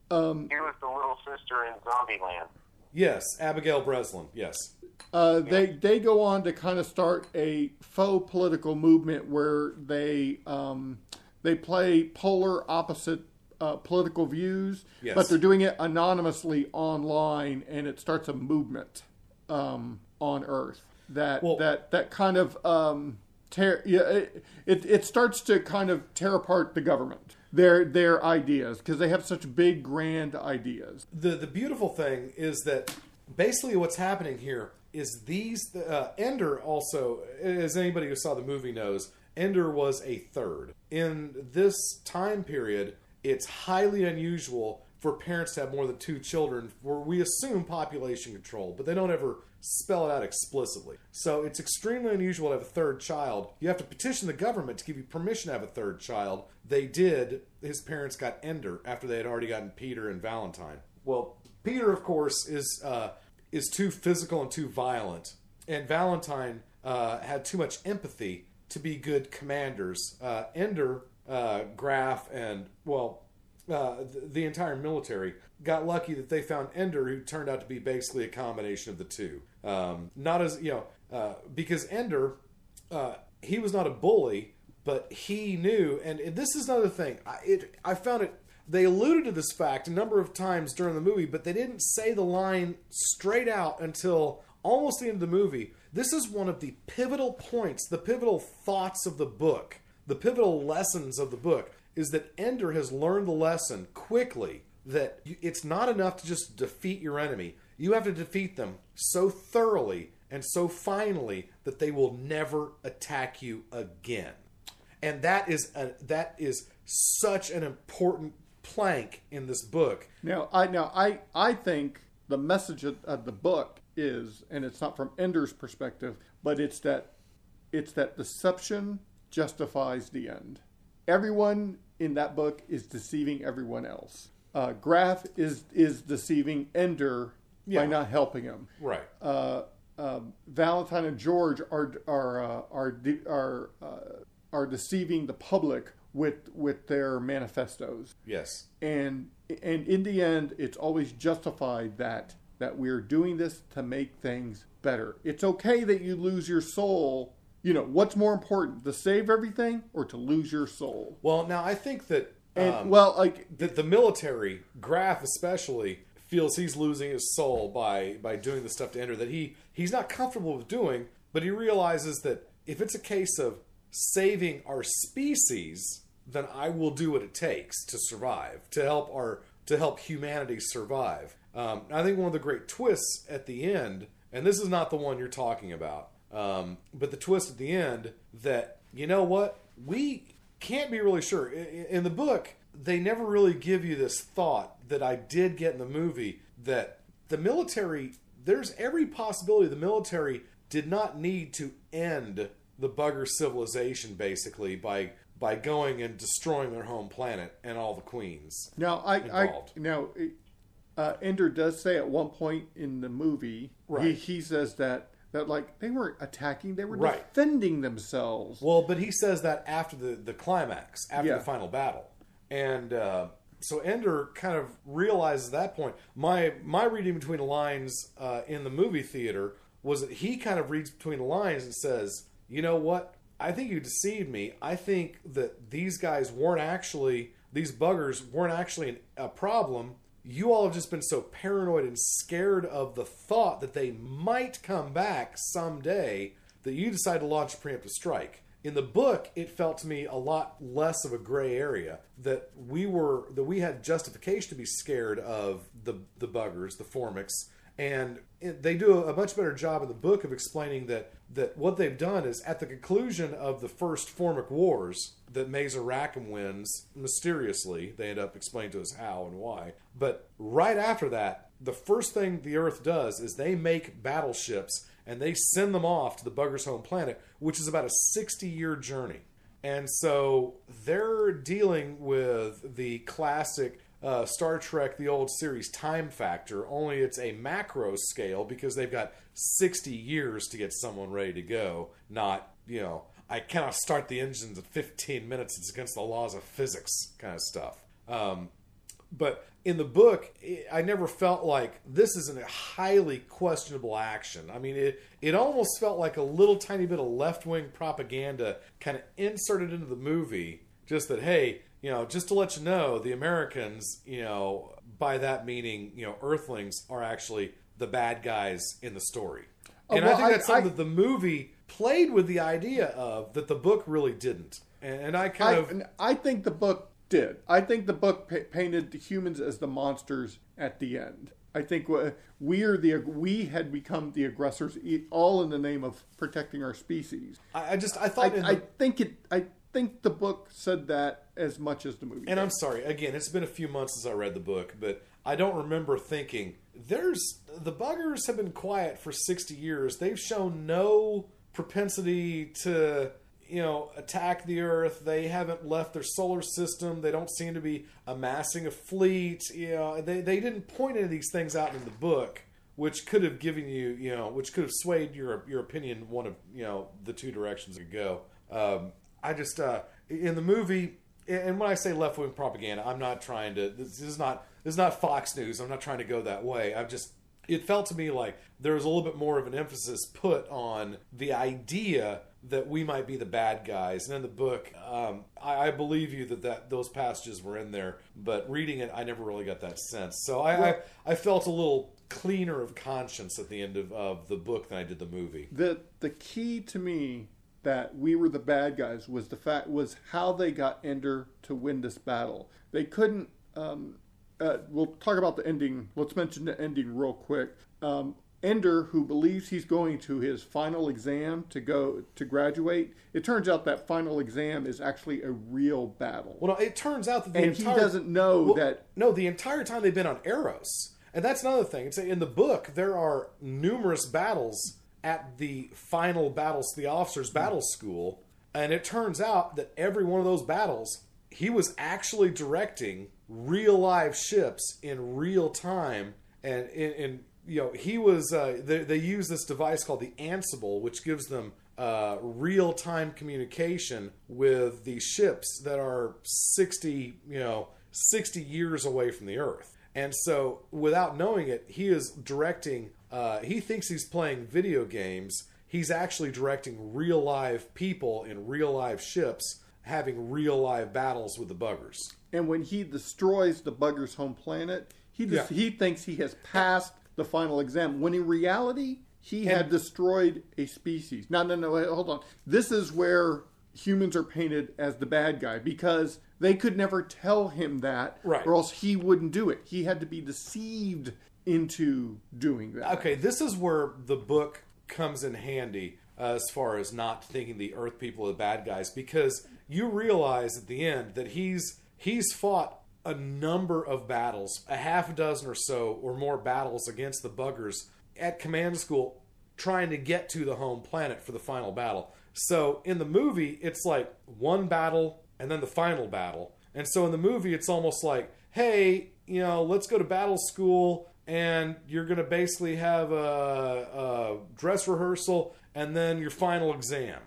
He was the little sister in Zombieland. Yes, Abigail Breslin. Yes. Uh, they they go on to kind of start a faux political movement where they um, they play polar opposite uh, political views, Yes. but they're doing it anonymously online, and it starts a movement um, on Earth that Well- that that kind of um, tear yeah it, it it starts to kind of tear apart the government their their ideas because they have such big grand ideas. the the beautiful thing is that basically what's happening here is these uh, Ender also, as anybody who saw the movie knows, Ender was a third. In this time period, it's highly unusual for parents to have more than two children, where we assume population control, but they don't ever spell it out explicitly. So it's extremely unusual to have a third child. You have to petition the government to give you permission to have a third child. They did. His parents got Ender after they had already gotten Peter and Valentine. Well, Peter, of course, is uh, is too physical and too violent, and Valentine uh, had too much empathy to be good commanders. Uh, Ender, uh, Graff, and well, uh, the, the entire military got lucky that they found Ender, who turned out to be basically a combination of the two. Um, not as you know, uh, because Ender, uh, he was not a bully, but he knew, and, this is another thing. I, it, I found it. They alluded to this fact a number of times during the movie, but they didn't say the line straight out until almost the end of the movie. This is one of the pivotal points, the pivotal thoughts of the book, the pivotal lessons of the book is that Ender has learned the lesson quickly that it's not enough to just defeat your enemy. You have to defeat them so thoroughly and so finally that they will never attack you again. And that is a, that is such an important plank in this book. Now, I now I I think the message of, of the book is, and it's not from Ender's perspective, but it's that it's that deception justifies the end. Everyone in that book is deceiving everyone else. Uh, Graff is is deceiving Ender Yeah. by not helping him. Right. Uh, uh, Valentine and George are are uh, are de- are uh, are deceiving the public with with their manifestos Yes. and and in the end it's always justified that that we're doing this to make things better it's okay that you lose your soul you know what's more important to save everything or to lose your soul Well, now I think that and um, well like that the military, Graff especially, feels he's losing his soul by by doing the stuff to Ender that he he's not comfortable with doing, but he realizes that if it's a case of saving our species, then I will do what it takes to survive, to help our to help humanity survive. Um, I think one of the great twists at the end, and this is not the one you're talking about, um, but the twist at the end that you know what we can't be really sure. I- I- In the book, they never really give you this thought that I did get in the movie that the military, there's every possibility the military did not need to end the bugger civilization basically by by going and destroying their home planet and all the queens. now i i now uh, ender does say at one point in the movie he, Right. he says that that like they weren't attacking they were Right. defending themselves Well, but he says that after the, the climax, after Yeah. the final battle, and uh, so Ender kind of realizes at that point. My my reading between the lines uh, in the movie theater was that he kind of reads between the lines and says, "You know what? I think you deceived me. I think that these guys weren't actually these buggers weren't actually an, a problem." You all have just been so paranoid and scared of the thought that they might come back someday that you decide to launch a preemptive strike. In the book, it felt to me a lot less of a gray area that we were that we had justification to be scared of the the buggers, the formics, and they do a much better job in the book of explaining that that what they've done is at the conclusion of the first formic wars that Mazer Rackham wins mysteriously. They end up explaining to us how and why. But right after that, the first thing the Earth does is they make battleships and they send them off to the bugger's home planet, which is about a 60 year journey. And so they're dealing with the classic uh, Star Trek, the old series time factor, only it's a macro scale because they've got 60 years to get someone ready to go, not, you know, I cannot start the engines in 15 minutes, it's against the laws of physics kind of stuff. Um, but in the book, I never felt like this is a highly questionable action. I mean, it it almost felt like a little tiny bit of left wing propaganda kind of inserted into the movie. Just that, hey, you know, just to let you know, the Americans, you know, by that meaning, you know, Earthlings are actually the bad guys in the story. Oh, And well, I think I- that's something I- that the movie played with the idea of that the book really didn't. And, and I kind I, of I think the book did. I think the book pa- painted the humans as the monsters at the end. I think uh, we're the we had become the aggressors, all in the name of protecting our species. I, I just I I, thought in the, I think it. I think the book said that as much as the movie. And did. I'm sorry, again, it's been a few months since I read the book, but I don't remember thinking there's the buggers have been quiet for 60 years. They've shown no propensity to, you know, attack the earth. They haven't left their solar system. They don't seem to be amassing a fleet. You know, they they didn't point any of these things out in the book. Which could have given you, you know, which could have swayed your your opinion one of you know the two directions to go. Um, I just uh, in the movie, and when I say left wing propaganda, I'm not trying to. This is not this is not Fox News. I'm not trying to go that way. I've just it felt to me like there was a little bit more of an emphasis put on the idea that we might be the bad guys. And in the book, um, I, I believe you that, that those passages were in there, but reading it, I never really got that sense. So I, I, I felt a little cleaner of conscience at the end of, of the book than I did the movie. the the key to me that we were the bad guys was the fact was how they got Ender to win this battle. They couldn't. Um, uh, we'll talk about the ending. Let's mention the ending real quick. Um, Ender, who believes he's going to his final exam to go to graduate, it turns out that final exam is actually a real battle, Well, no, it turns out that the and he entire, doesn't know Well, that. No, the entire time they've been on Eros, and that's another thing. It's in the book there are numerous battles at the final battles, the officers' hmm. battle school, and it turns out that every one of those battles he was actually directing real live ships in real time, and in, in you know he was uh, they, they use this device called the Ansible, which gives them uh, real time communication with these ships that are 60 you know 60 years away from the earth. And so without knowing it he is directing uh, he thinks he's playing video games. He's actually directing real live people in real live ships having real live battles with the buggers. And when he destroys the bugger's home planet, he just, Yeah. he thinks he has passed the final exam. When in reality, he had destroyed a species. No, no, no. Wait, hold on. This is where humans are painted as the bad guy because they could never tell him that, Right. or else he wouldn't do it. He had to be deceived into doing that. Okay, this is where the book comes in handy uh, as far as not thinking the Earth people are the bad guys because you realize at the end that he's he's fought a number of battles, a half a dozen or so or more battles against the buggers at command school trying to get to the home planet for the final battle. So in the movie, it's like one battle and then the final battle. And so in the movie, it's almost like, hey, you know, let's go to battle school and you're going to basically have a, a dress rehearsal and then your final exam.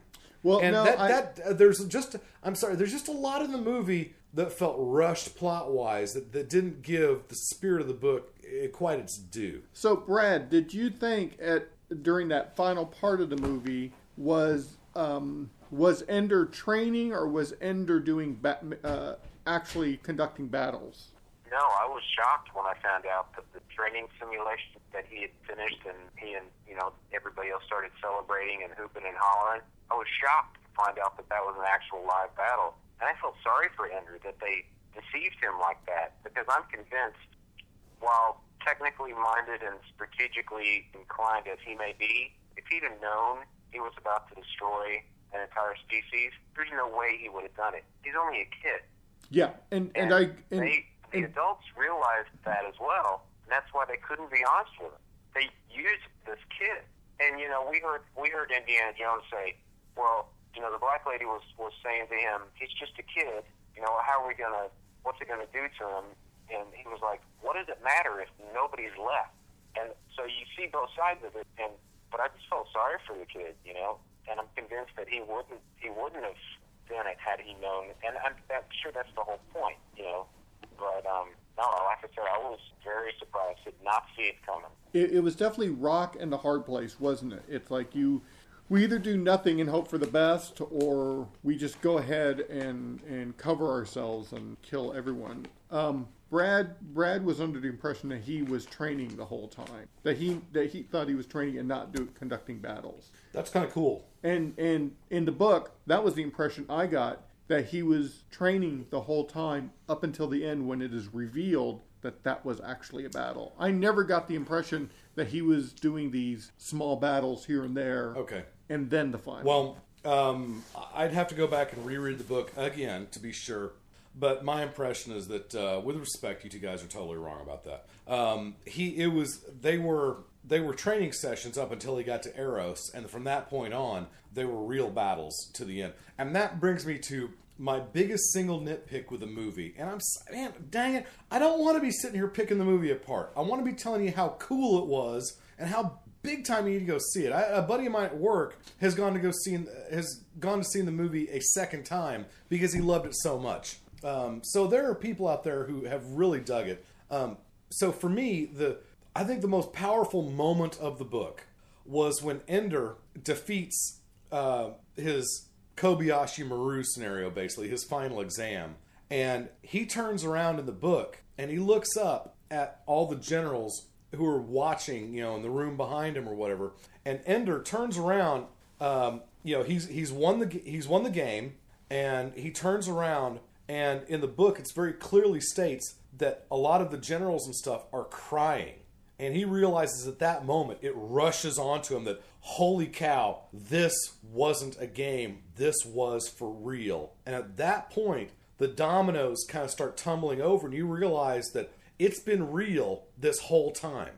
Well, and no, that, I- that uh, there's just I'm sorry, there's just a lot in the movie that felt rushed plot wise that, that didn't give the spirit of the book eh, quite its due. So, Brad, did you think at during that final part of the movie was um, was Ender training or was Ender doing ba- uh, actually conducting battles? No, I was shocked when I found out that the training simulation that he had finished and he and you know everybody else started celebrating and hooping and hollering. I was shocked to find out that that was an actual live battle, and I felt sorry for Ender that they deceived him like that because I'm convinced, while technically minded and strategically inclined as he may be, if he'd have known he was about to destroy an entire species, there's no way he would have done it. He's only a kid. Yeah, and and, I and, they, the and- adults realized that as well, and that's why they couldn't be honest with him. They used this kid, and you know we heard we heard Indiana Jones say, "Well, you know the black lady was was saying to him, he's just a kid. You know how are we gonna? What's it gonna do to him?" And he was like, "What does it matter if nobody's left?" And so you see both sides of it, and but I just felt sorry for the kid, you know, and I'm convinced that he wouldn't he wouldn't have done it had he known, and I'm, I'm sure that's the whole point, you know. But um, no, like I said, I was very surprised to not see it coming. it, it was definitely rock and the hard place, wasn't it? It's like you, we either do nothing and hope for the best, or we just go ahead and and cover ourselves and kill everyone. Um, Brad Brad was under the impression that he was training the whole time, that he that he thought he was training and not do, conducting battles. That's kind of cool. And and in the book, that was the impression I got that he was training the whole time up until the end when it is revealed that that was actually a battle. I never got the impression that he was doing these small battles here and there. Okay. And then the final. Well, um, I'd have to go back and reread the book again to be sure. But my impression is that, uh, with respect, you two guys are totally wrong about that. Um, he, it was, they were, they were training sessions up until he got to Eros, and from that point on, they were real battles to the end. And that brings me to my biggest single nitpick with the movie. And I'm, man, dang it, I don't want to be sitting here picking the movie apart. I want to be telling you how cool it was and how big time you need to go see it. I, a buddy of mine at work has gone to go see has gone to see the movie a second time because he loved it so much. Um, so there are people out there who have really dug it. Um, so for me, the I think the most powerful moment of the book was when Ender defeats uh, his Kobayashi Maru scenario, basically his final exam, and he turns around in the book and he looks up at all the generals who are watching, you know, in the room behind him or whatever. And Ender turns around. Um, you know, he's he's won the he's won the game, and he turns around. And in the book, it's very clearly states that a lot of the generals and stuff are crying. And he realizes at that moment, it rushes onto him that, holy cow, this wasn't a game. This was for real. And at that point, the dominoes kind of start tumbling over, and you realize that it's been real this whole time.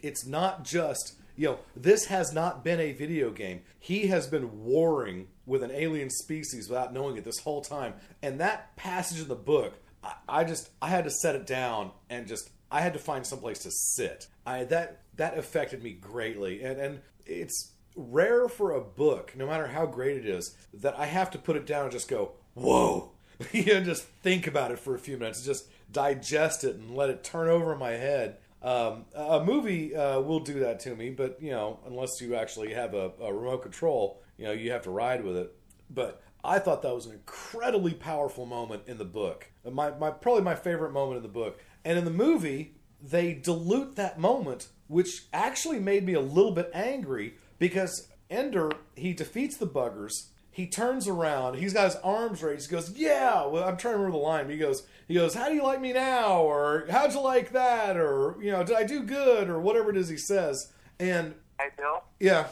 It's not just, you know, this has not been a video game. He has been warring with an alien species without knowing it this whole time. And that passage in the book, I, I just, I had to set it down and just, I had to find someplace to sit. I that that affected me greatly, and and it's rare for a book, no matter how great it is, that I have to put it down and just go, whoa, you know, just think about it for a few minutes, just digest it and let it turn over my head. Um, a movie uh, will do that to me, but you know, unless you actually have a, a remote control, you know, you have to ride with it. But I thought that was an incredibly powerful moment in the book. My, my probably my favorite moment in the book. And in the movie, they dilute that moment, which actually made me a little bit angry because Ender he defeats the buggers. He turns around. He's got his arms raised. He goes, "Yeah." Well, I'm trying to remember the line. But he goes, "He goes, how do you like me now?" Or "How'd you like that?" Or you know, "Did I do good?" Or whatever it is he says. And Hey, Bill, yeah,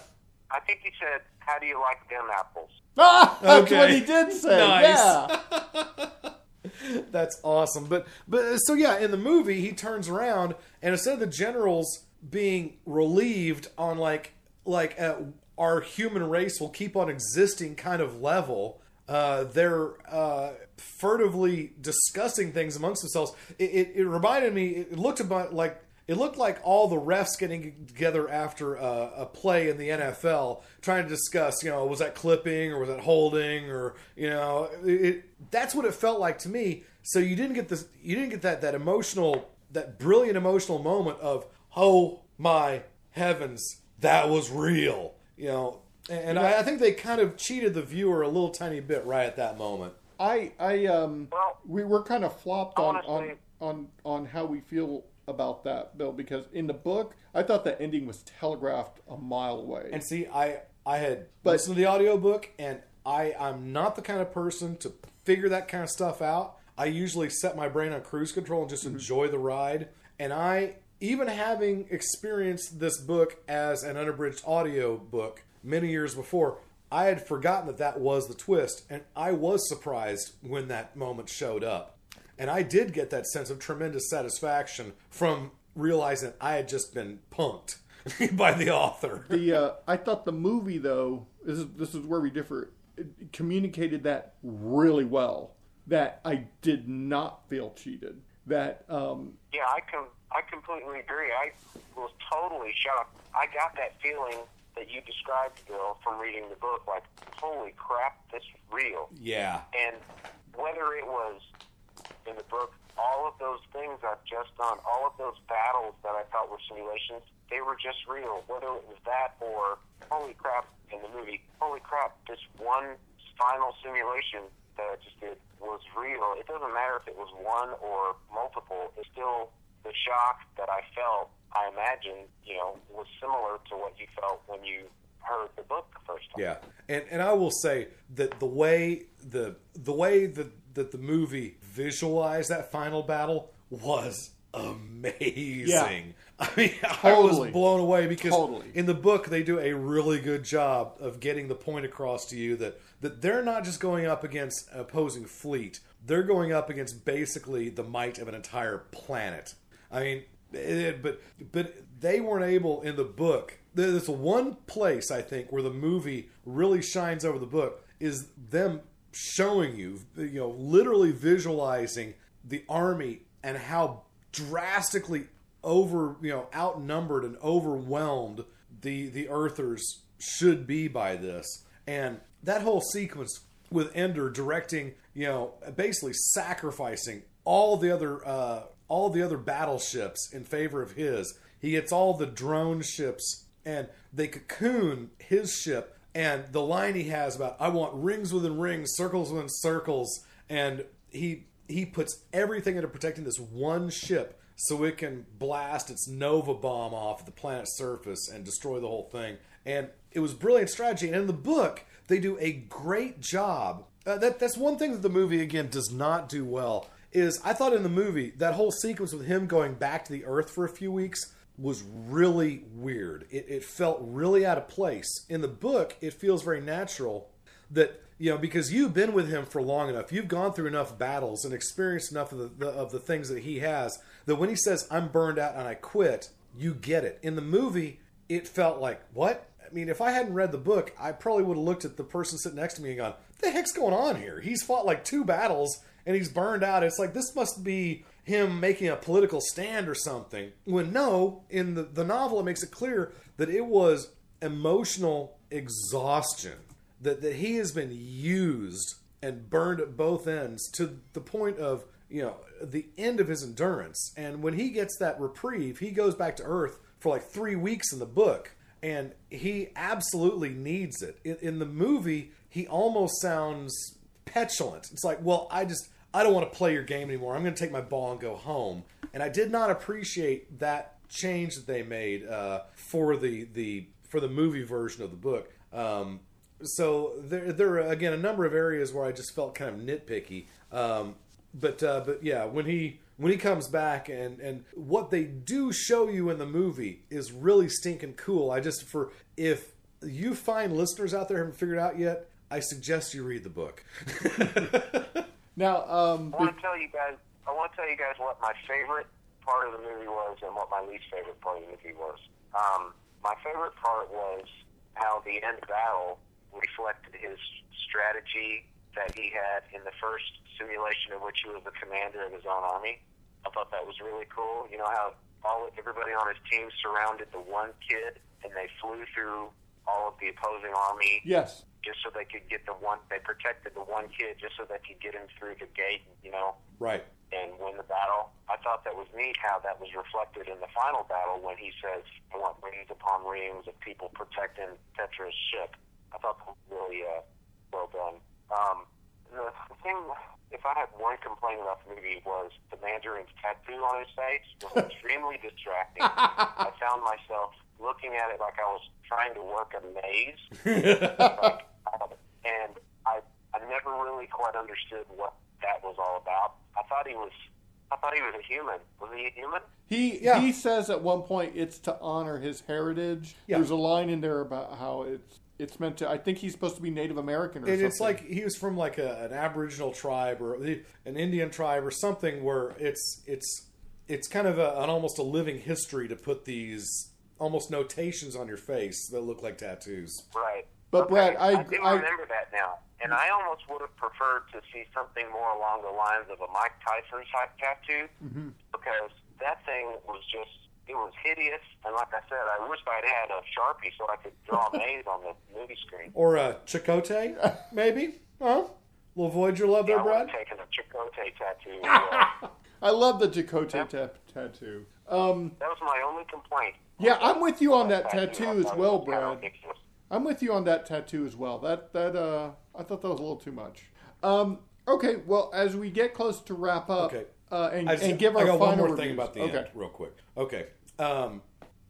I think you said, "How do you like them apples?" ah, that's Okay. what he did say. Nice. Yeah. That's awesome. But but so yeah, in the movie he turns around and instead of the generals being relieved on like like uh, our human race will keep on existing kind of level, uh, they're uh, furtively discussing things amongst themselves. It, it, it reminded me. It looked about like it looked like all the refs getting together after a, a play in the NFL, trying to discuss, you know, was that clipping or was that holding or you know, it, that's what it felt like to me. So you didn't get this, you didn't get that that emotional, that brilliant emotional moment of, oh my heavens, that was real, you know. And I, I think they kind of cheated the viewer a little tiny bit right at that moment. I I um Well, we were kind of flopped on on, honestly- on on how we feel about that, Bill, because in the book I thought the ending was telegraphed a mile away. And see, I I had But- listened to the audiobook and I I'm not the kind of person to figure that kind of stuff out. I usually set my brain on cruise control and just enjoy the ride. And I even having experienced this book as an unabridged audio book many years before, I had forgotten that that was the twist and I was surprised when that moment showed up. And I did get that sense of tremendous satisfaction from realizing I had just been punked by the author. the uh, I thought the movie though this is this is where we differ. Communicated that really well. That I did not feel cheated. That um, Yeah, I com- I completely agree. I was totally shocked. I got that feeling that you described, Bill, from reading the book. Like, holy crap, this is real. Yeah. And whether it was in the book, all of those things I've just done, all of those battles that I thought were simulations, they were just real. Whether it was that or, holy crap, in the movie, holy crap, this one final simulation that I just did was real. It doesn't matter if it was one or multiple. It's still the shock that I felt. I imagine, you know, was similar to what you felt when you heard the book the first time. Yeah, and and I will say that the way the the way that that the movie visualized that final battle was amazing. Yeah. I mean, I was blown away because Totally. in the book they do a really good job of getting the point across to you that that they're not just going up against an opposing fleet; they're going up against basically the might of an entire planet. I mean, it, but but they weren't able in the book. There's one place I think where the movie really shines over the book is them showing you, you know, literally visualizing the army and how drastically over, you know, outnumbered and overwhelmed the the Earthers should be by this. And that whole sequence with Ender directing, you know, basically sacrificing all the other uh, all the other battleships in favor of his. He gets all the drone ships and they cocoon his ship and the line he has about I want rings within rings, circles within circles, and he he puts everything into protecting this one ship so it can blast its nova bomb off the planet's surface and destroy the whole thing. And it was brilliant strategy. And in the book, they do a great job. Uh, that that's one thing that the movie again does not do well. Is I thought in the movie that whole sequence with him going back to the Earth for a few weeks was really weird. It, it felt really out of place. In the book, it feels very natural that you know because you've been with him for long enough you've gone through enough battles and experienced enough of the, the of the things that he has that when he says i'm burned out and i quit you get it in the movie it felt like what i mean if i hadn't read the book i probably would have looked at the person sitting next to me and gone the heck's going on here? He's fought like two battles and he's burned out. It's like this must be him making a political stand or something when no in the, the novel it makes it clear that it was emotional exhaustion that, that he has been used and burned at both ends to the point of you know the end of his endurance. And when he gets that reprieve he goes back to earth for like three weeks in the book and he absolutely needs it. In, in the movie he almost sounds petulant. It's like well i just i don't want to play your game anymore. I'm going to take my ball and go home. And i did not appreciate that change that they made uh, for the the for the movie version of the book. Um, so there, there are again a number of areas where I just felt kind of nitpicky. Um, but uh, but yeah, when he when he comes back and and what they do show you in the movie is really stinking cool. I just for if you find listeners out there haven't figured out yet, I suggest you read the book. Now, um, I want to tell you guys. I want to tell you guys what my favorite part of the movie was and what my least favorite part of the movie was. Um, my favorite part was how the end battle reflected his strategy that he had in the first simulation in which he was the commander of his own army. I thought that was really cool. You know how all everybody on his team surrounded the one kid and they flew through all of the opposing army yes, just so they could get the one. They protected the one kid just so they could get him through the gate. You know, right. and win the battle. I thought that was neat how that was reflected in the final battle when he says, I want rings upon rings of people protecting Petra's ship. I thought that was really uh, well done. Um, the thing, if I had one complaint about the movie, was the Mandarin's tattoo on his face was extremely distracting. I found myself looking at it like I was trying to work a maze like, um, and I I never really quite understood what that was all about. I thought he was I thought he was a human. Was he a human? he Yeah. he says at one point it's to honor his heritage. Yeah. There's a line in there about how it's it's meant to. I think he's supposed to be Native American or and something. it's like he was from like a, an Aboriginal tribe or an Indian tribe or something where it's it's it's kind of a, an almost a living history to put these almost notations on your face that look like tattoos. Right. But, Brad, I- do I- remember that now, and I almost would have preferred to see something more along the lines of a Mike Tyson type tattoo Mm-hmm. because that thing was just. It was hideous, and like I said, I wish I'd had a sharpie so I could draw a maze on the movie screen. Or a Chakotay, maybe? Huh? Little Voyager love Yeah, there, I would Brad? taken a Chakotay tattoo. as well. I love the Chakotay ta- tattoo. Um, that was my only complaint. Yeah, I'm with you on that I tattoo as well, was Brad. I'm with you on that tattoo as well. That that uh, I thought that was a little too much. Um, okay, well, as we get close to wrap up, Okay. uh, and, just- and give our I got final one more reviews. thing about the okay. end, real quick. Okay. Um,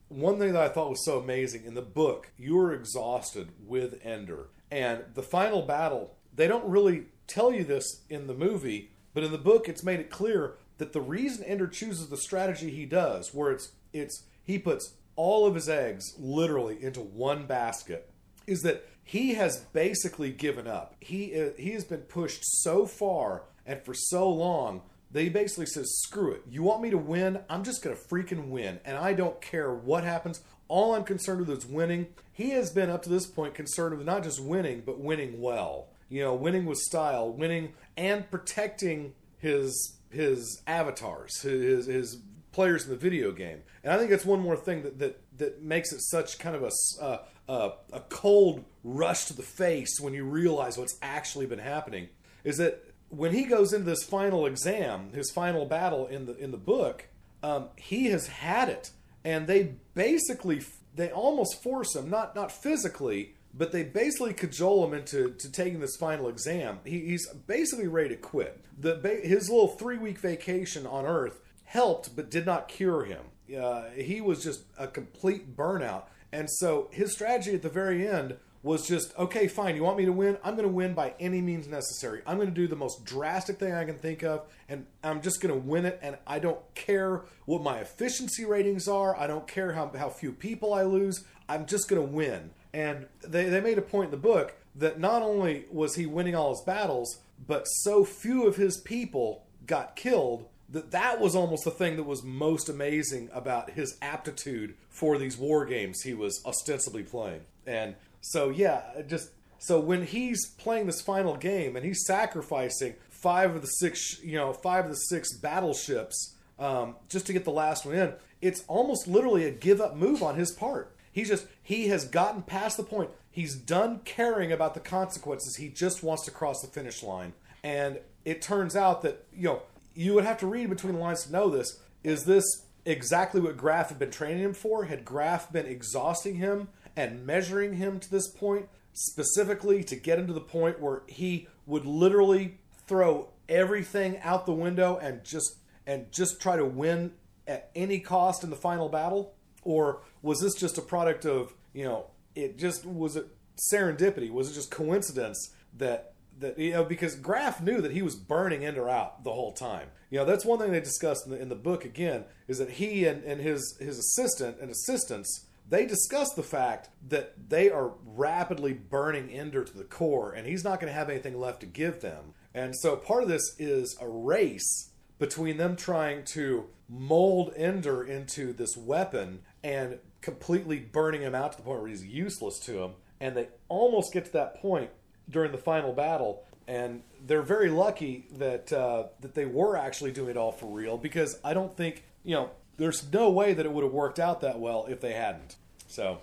one thing that I thought was so amazing in the book, you are exhausted with Ender, and the final battle. They don't really tell you this in the movie, but in the book, it's made it clear that the reason Ender chooses the strategy he does, where it's it's he puts all of his eggs literally into one basket, is that he has basically given up. He uh, he has been pushed so far and for so long he basically says, "Screw it! You want me to win? I'm just gonna freaking win, and I don't care what happens. All I'm concerned with is winning." He has been up to this point concerned with not just winning, but winning well. You know, winning with style, winning and protecting his his avatars, his his players in the video game. And I think that's one more thing that that, that makes it such kind of a uh, uh, a cold rush to the face when you realize what's actually been happening is that when he goes into this final exam, his final battle in the in the book, um, he has had it, and they basically they almost force him not not physically, but they basically cajole him into to taking this final exam. He, he's basically ready to quit. The his little three week vacation on Earth helped, but did not cure him. Uh, he was just a complete burnout, and so his strategy at the very end was just okay fine you want me to win? I'm going to win by any means necessary. I'm going to do the most drastic thing i can think of and i'm just going to win it and i don't care what my efficiency ratings are. I don't care how, how few people i lose. I'm just going to win. And they, they made a point in the book that not only was he winning all his battles but so few of his people got killed that that was almost the thing that was most amazing about his aptitude for these war games he was ostensibly playing. And so yeah, just so when he's playing this final game and he's sacrificing five of the six, you know, five of the six battleships um, just to get the last one in, it's almost literally a give up move on his part. He's just he has gotten past the point. He's done caring about the consequences. He just wants to cross the finish line. And it turns out that you know you would have to read between the lines to know this. Is this exactly what Graff had been training him for? Had Graff been exhausting him and measuring him to this point specifically to get him to the point where he would literally throw everything out the window and just and just try to win at any cost in the final battle or was this just a product of you know it just was it serendipity was it just coincidence that that you know because Graff knew that he was burning Ender out the whole time. You know that's one thing they discussed in the, in the book again is that he and, and his his assistant and assistants they discuss the fact that they are rapidly burning Ender to the core, and he's not going to have anything left to give them. And so part of this is a race between them trying to mold Ender into this weapon and completely burning him out to the point where he's useless to them. And they almost get to that point during the final battle, and they're very lucky that uh, that they were actually doing it all for real because I don't think you know there's no way that it would have worked out that well if they hadn't. So,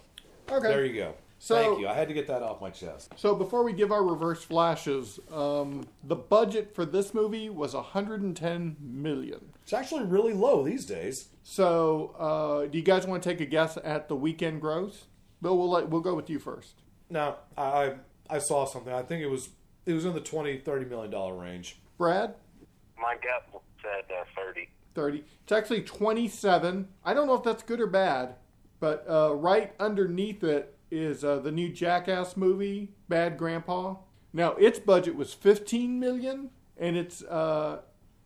Okay. there you go. So- Thank you. I had to get that off my chest. So before we give our reverse flashes, um, the budget for this movie was 110 million. It's actually really low these days. So uh, do you guys want to take a guess at the weekend gross? Bill, we'll let, we'll go with you first. Now, I I I saw something. I think it was it was in the 20 30 million dollar range. Brad, My gut said uh, 30. 30. It's actually 27. I don't know if that's good or bad, but uh, right underneath it is uh, the new Jackass movie, Bad Grandpa. Now its budget was 15 million, and it's uh,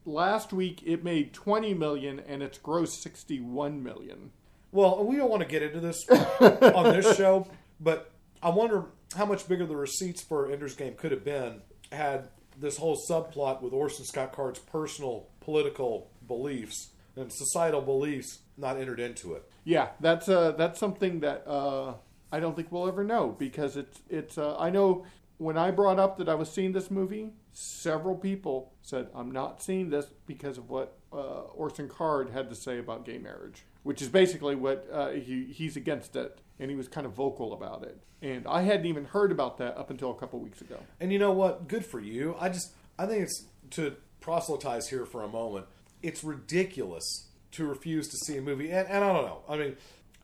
last week it made 20 million, and it's gross 61 million. Well, we don't want to get into this on this show, but I wonder how much bigger the receipts for Ender's Game could have been had this whole subplot with Orson Scott Card's personal political beliefs and societal beliefs not entered into it. Yeah, that's uh, that's something that uh, I don't think we'll ever know because it's it's. Uh, I know when I brought up that I was seeing this movie, several people said I'm not seeing this because of what uh, Orson Card had to say about gay marriage, which is basically what uh, he he's against it, and he was kind of vocal about it. And I hadn't even heard about that up until a couple weeks ago. And you know what? Good for you. I just I think it's to proselytize here for a moment. It's ridiculous to refuse to see a movie, and, and I don't know. I mean,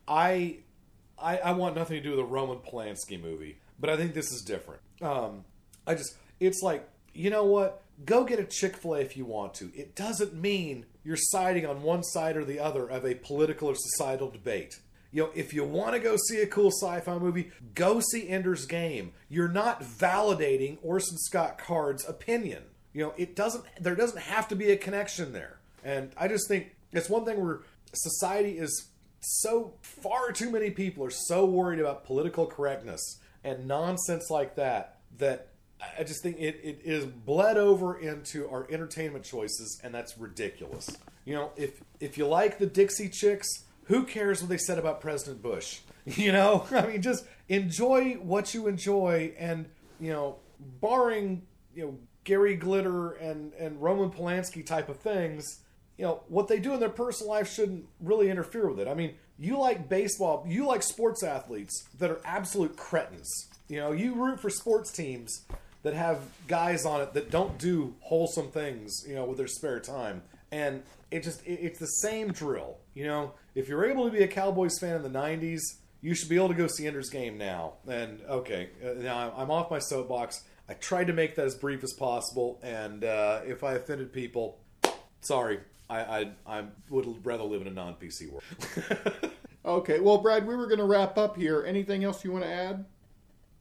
I, I I want nothing to do with a Roman Polanski movie, but I think this is different. Um, I just it's like you know what? Go get a Chick Fil A if you want to. It doesn't mean you're siding on one side or the other of a political or societal debate. You know, if you want to go see a cool sci-fi movie, go see Ender's Game. You're not validating Orson Scott Card's opinion. You know, it doesn't. There doesn't have to be a connection there. And I just think it's one thing where society is so far too many people are so worried about political correctness and nonsense like that that I just think it, it is bled over into our entertainment choices, and that's ridiculous. You know, if if you like the Dixie Chicks, who cares what they said about President Bush? You know, I mean, just enjoy what you enjoy, and you know, barring you know Gary Glitter and and Roman Polanski type of things, you know, what they do in their personal life shouldn't really interfere with it. I mean, you like baseball, you like sports athletes that are absolute cretins. You know, you root for sports teams that have guys on it that don't do wholesome things, you know, with their spare time. And it just it, it's the same drill. You know, if you're able to be a Cowboys fan in the '90s, you should be able to go see Ender's Game now. And okay, uh, now I'm- I'm off my soapbox. I tried to make that as brief as possible, and uh, if I offended people, sorry. I, I I would rather live in a non PC world. Okay, well, Brad, we were going to wrap up here. Anything else you want to add?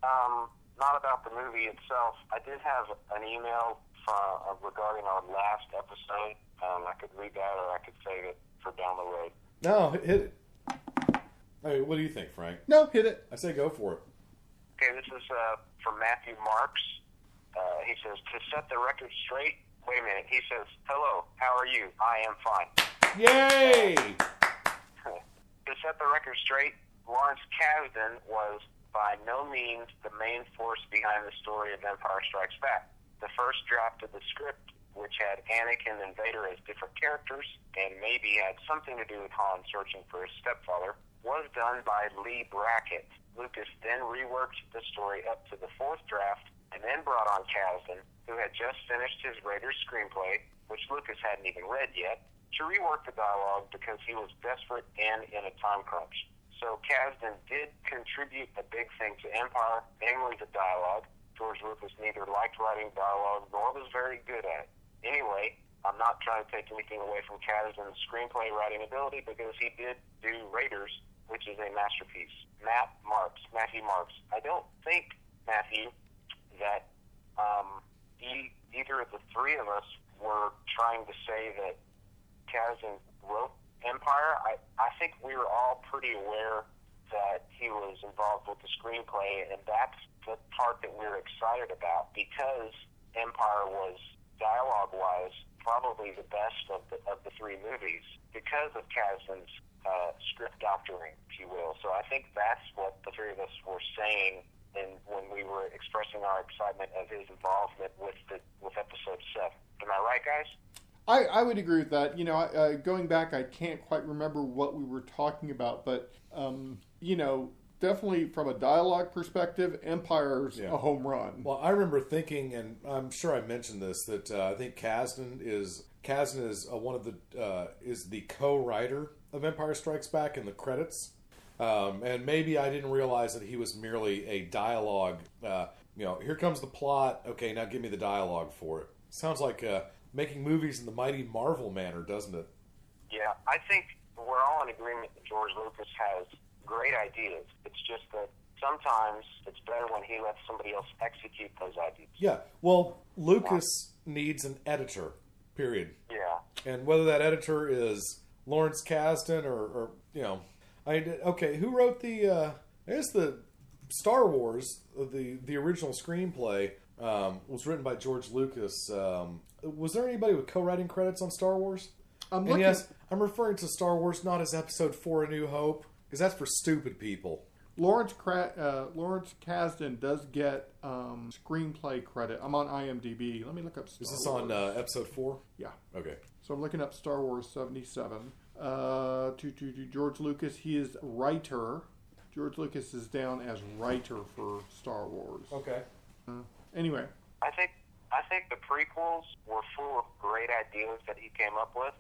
Um, not about the movie itself. I did have an email from, uh, regarding our last episode. Um, I could read that, or I could save it for down the road. no, hit hit it. Hey, what do you think, Frank? No, hit it. I say go for it. Okay, this is uh, from Matthew Marks. Uh, he says, to set the record straight, wait a minute. He says, hello, how are you? I am fine. Yay! to set the record straight, Lawrence Kasdan was by no means the main force behind the story of Empire Strikes Back. The first draft of the script, which had Anakin and Vader as different characters, and maybe had something to do with Han searching for his stepfather, was done by Leigh Brackett. Lucas then reworked the story up to the fourth draft and then brought on Kasdan, who had just finished his Raiders screenplay, which Lucas hadn't even read yet, to rework the dialogue because he was desperate and in a time crunch. So Kasdan did contribute a big thing to Empire, namely the dialogue. George Lucas neither liked writing dialogue nor was very good at it. Anyway, I'm not trying to take anything away from Kasdan's screenplay writing ability because he did do Raiders, which is a masterpiece. Matt Marks, Matthew Marks. I don't think, Matthew, that um, e- either of the three of us were trying to say that Kasdan wrote Empire. I, I think we were all pretty aware that he was involved with the screenplay, and that's the part that we were excited about because Empire was dialogue-wise probably the best of the of the three movies because of Kasdan's uh, script doctoring, if you will. So I think that's what the three of us were saying and when we were expressing our excitement of his involvement with the with episode seven. Am I right, guys? I, I would agree with that. You know, uh, going back, I can't quite remember what we were talking about, but um, you know, definitely from a dialogue perspective, Empire's Yeah. a home run. Well, I remember thinking, and I'm sure I mentioned this, that uh, I think Kasdan is Kasdan is uh, one of the uh, is the co-writer of Empire Strikes Back in the credits, um, and maybe I didn't realize that he was merely a dialogue. Uh, you know, here comes the plot. Okay, now give me the dialogue for it. Sounds like uh, making movies in the mighty Marvel manner, doesn't it? Yeah, I think we're all in agreement that George Lucas has great ideas. It's just that sometimes it's better when he lets somebody else execute those ideas. Yeah. Well, Lucas needs an editor. Period. Yeah. and whether that editor is Lawrence Kasdan or, or you know, I okay, who wrote the? Uh, I guess the Star Wars, the the original screenplay um, was written by George Lucas. Um, was there anybody with co-writing credits on Star Wars? I'm And looking. yes, I'm referring to Star Wars not as Episode Four: A New Hope because that's for stupid people. Lawrence Cra- uh, Lawrence Kasdan does get um, screenplay credit. I'm on IMDb. Let me look up. Star Is this Wars. on uh, Episode Four? Yeah. Okay. So I'm looking up Star Wars 77. Uh, to, to, to George Lucas, he is writer. George Lucas is down as writer for Star Wars. Okay. Anyway, I think I think the prequels were full of great ideas that he came up with,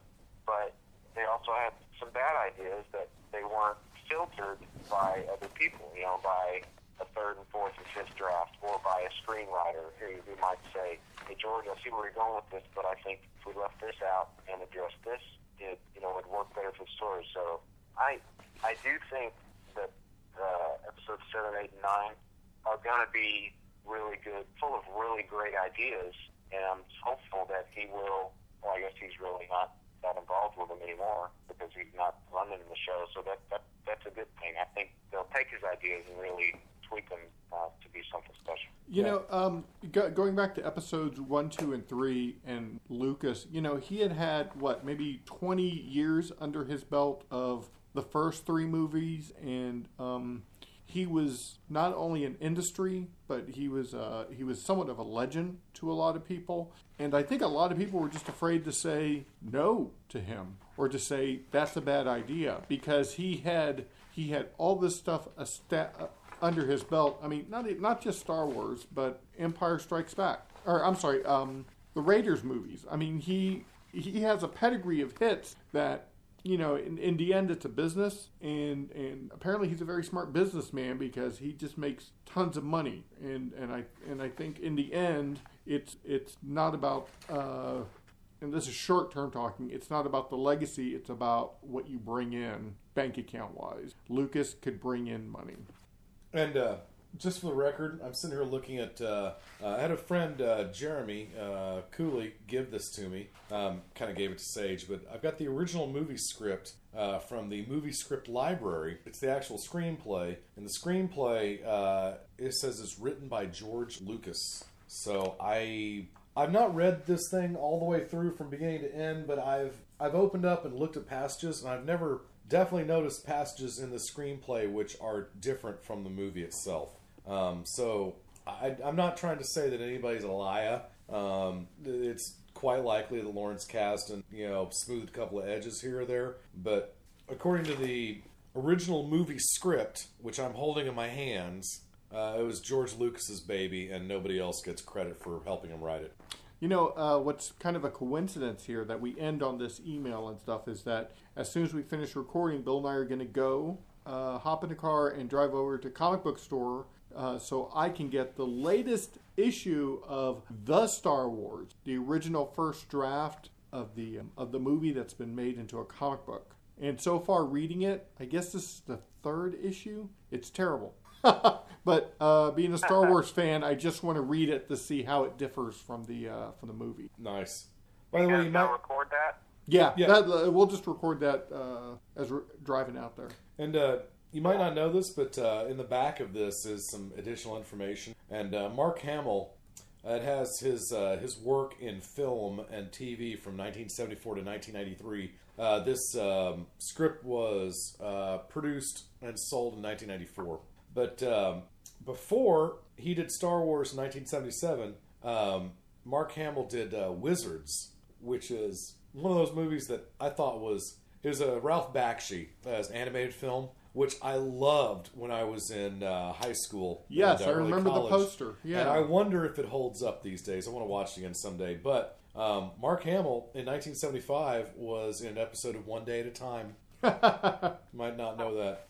but they also had some bad ideas that they weren't filtered by other people. You know, by a third and fourth and fifth draft, or by a screenwriter who, who might say, "Hey George, I see where you're going with this, but I think if we left this out and addressed this, it you know would work better for the story." So I I do think that uh, episodes seven, eight, and nine are going to be really good, full of really great ideas, and I'm hopeful that he will. Well, I guess he's really not that involved with him anymore because he's not running the show. So that, that that's a good thing. I think they'll take his ideas and really tweak them uh, to be something special. You know, um, go, going back to episodes one, two, and three, and Lucas, you know, he had had what maybe twenty years under his belt of the first three movies, and um, he was not only an industry, but he was uh, he was somewhat of a legend to a lot of people. And I think a lot of people were just afraid to say no to him or to say that's a bad idea because he had he had all this stuff esta- uh, under his belt. I mean, not not just Star Wars, but Empire Strikes Back, or I'm sorry, um, the Raiders movies. I mean, he he has a pedigree of hits that you know, in, in the end, it's a business, and and apparently he's a very smart businessman because he just makes tons of money, and and I and I think in the end, it's it's not about. Uh, and this is short term talking, it's not about the legacy, it's about what you bring in bank account wise. Lucas could bring in money. And uh, just for the record, I'm sitting here looking at. Uh, uh, I had a friend, uh, Jeremy uh, Cooley, give this to me. Um, kind of gave it to Sage, but I've got the original movie script uh, from the movie script library. It's the actual screenplay, and the screenplay uh, it says it's written by George Lucas. So I I've not read this thing all the way through from beginning to end, but I've I've opened up and looked at passages, and I've never definitely noticed passages in the screenplay which are different from the movie itself. Um, so I, I'm not trying to say that anybody's a liar. Um, it's quite likely that Lawrence Kasdan you know smoothed a couple of edges here or there, but according to the original movie script, which I'm holding in my hands, uh, it was George Lucas's baby, and nobody else gets credit for helping him write it. You know, uh, what's kind of a coincidence here that we end on this email and stuff is that as soon as we finish recording, Bill and I are going to go uh, hop in the car and drive over to comic book store uh, so I can get the latest issue of the Star Wars, the original first draft of the um, of the movie that's been made into a comic book. And so far, reading it, I guess this is the third issue. It's terrible. but uh, being a Star Wars fan, I just want to read it to see how it differs from the uh, from the movie. Nice. By the way, you Guys, might record that. Yeah, Yeah. That, uh, we'll just record that uh, as we're driving out there. And uh, you might not know this, but uh, in the back of this is some additional information. And uh, Mark Hamill, uh, it has his uh, his work in film and TV from 1974 to 1993. Uh, this um, script was uh, produced and sold in 1994. But um, before he did Star Wars in 1977, um, Mark Hamill did uh, Wizards, which is one of those movies that I thought was it was a Ralph Bakshi as animated film, which I loved when I was in uh, high school. Yes, and, uh, I remember the poster. Yeah. and I wonder if it holds up these days. I want to watch it again someday. But um, Mark Hamill in 1975 was in an episode of One Day at a Time. You might not know that.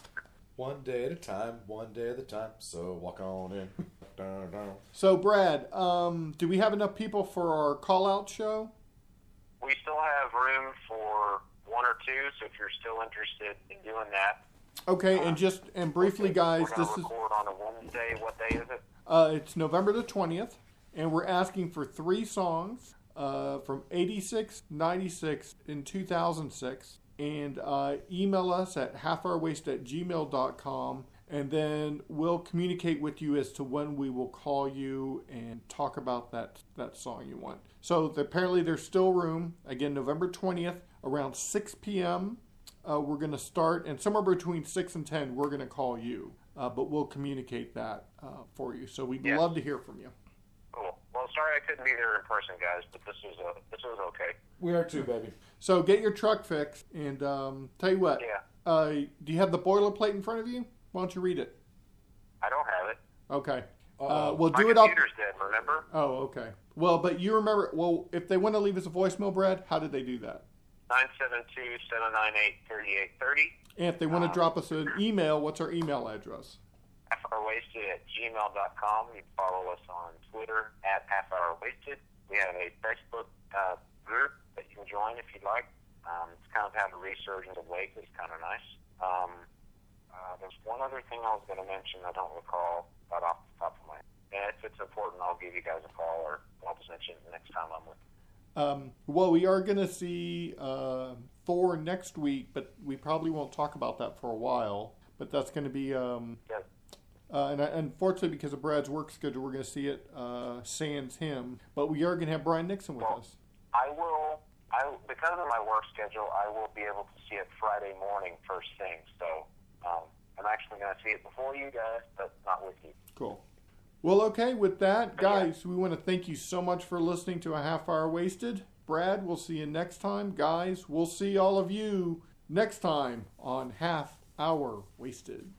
One day at a time, one day at a time. So walk on in. Dun, dun. So, Brad, um, do we have enough people for our call out show? We still have room for one or two, so if you're still interested in doing that, Okay, and just and briefly, guys, we're this gonna is on a Wednesday. What day is it? uh, it's November the twentieth, and we're asking for three songs uh, from '86, '96, and 2006. And uh, email us at halfhourwaste at gmail.com, and then we'll communicate with you as to when we will call you and talk about that that song you want. So apparently, there's still room. Again, November 20th, around 6 p.m. uh, we're going to start, and somewhere between 6 and 10, we're going to call you. Uh, but we'll communicate that uh, for you. So we'd Yeah. love to hear from you. Cool. Well, sorry I couldn't be there in person, guys, but this was uh, this was okay. We are too, baby. So get your truck fixed, and um, tell you what. Yeah. Uh, do you have the boilerplate in front of you? Why don't you read it? I don't have it. Okay. Uh, Uh-oh. we'll My do it up. computer's dead. Remember? Oh, okay. Well, but you remember. Well, if they want to leave us a voicemail, Brad, how did they do that? Nine seven two seven nine eight thirty eight thirty. And if they want to drop us an email, what's our email address? halfhourwasted at gmail.com. You can follow us on Twitter at halfhourwasted. We have a Facebook uh, group that you can join if you'd like. Um, it's kind of had a resurgence of late. It's kind of nice. Um, uh, there's one other thing I was going to mention. I don't recall that off the top of my head. And if it's important, I'll give you guys a call or I'll just mention it next time I'm with you. Um, well, we are going to see uh, Thor next week, but we probably won't talk about that for a while. But that's going to be, um, Yeah. uh, and unfortunately, because of Brad's work schedule, we're going to see it uh, sans him. But we are going to have Brian Nixon with Well, us. I will. I because of my work schedule, I will be able to see it Friday morning first thing. So um, I'm actually going to see it before you guys, but not with you. Cool. Well, okay, with that, guys, we want to thank you so much for listening to a half hour wasted. Brad, we'll see you next time. Guys, we'll see all of you next time on Half Hour Wasted.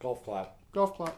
Golf clap. Golf clap.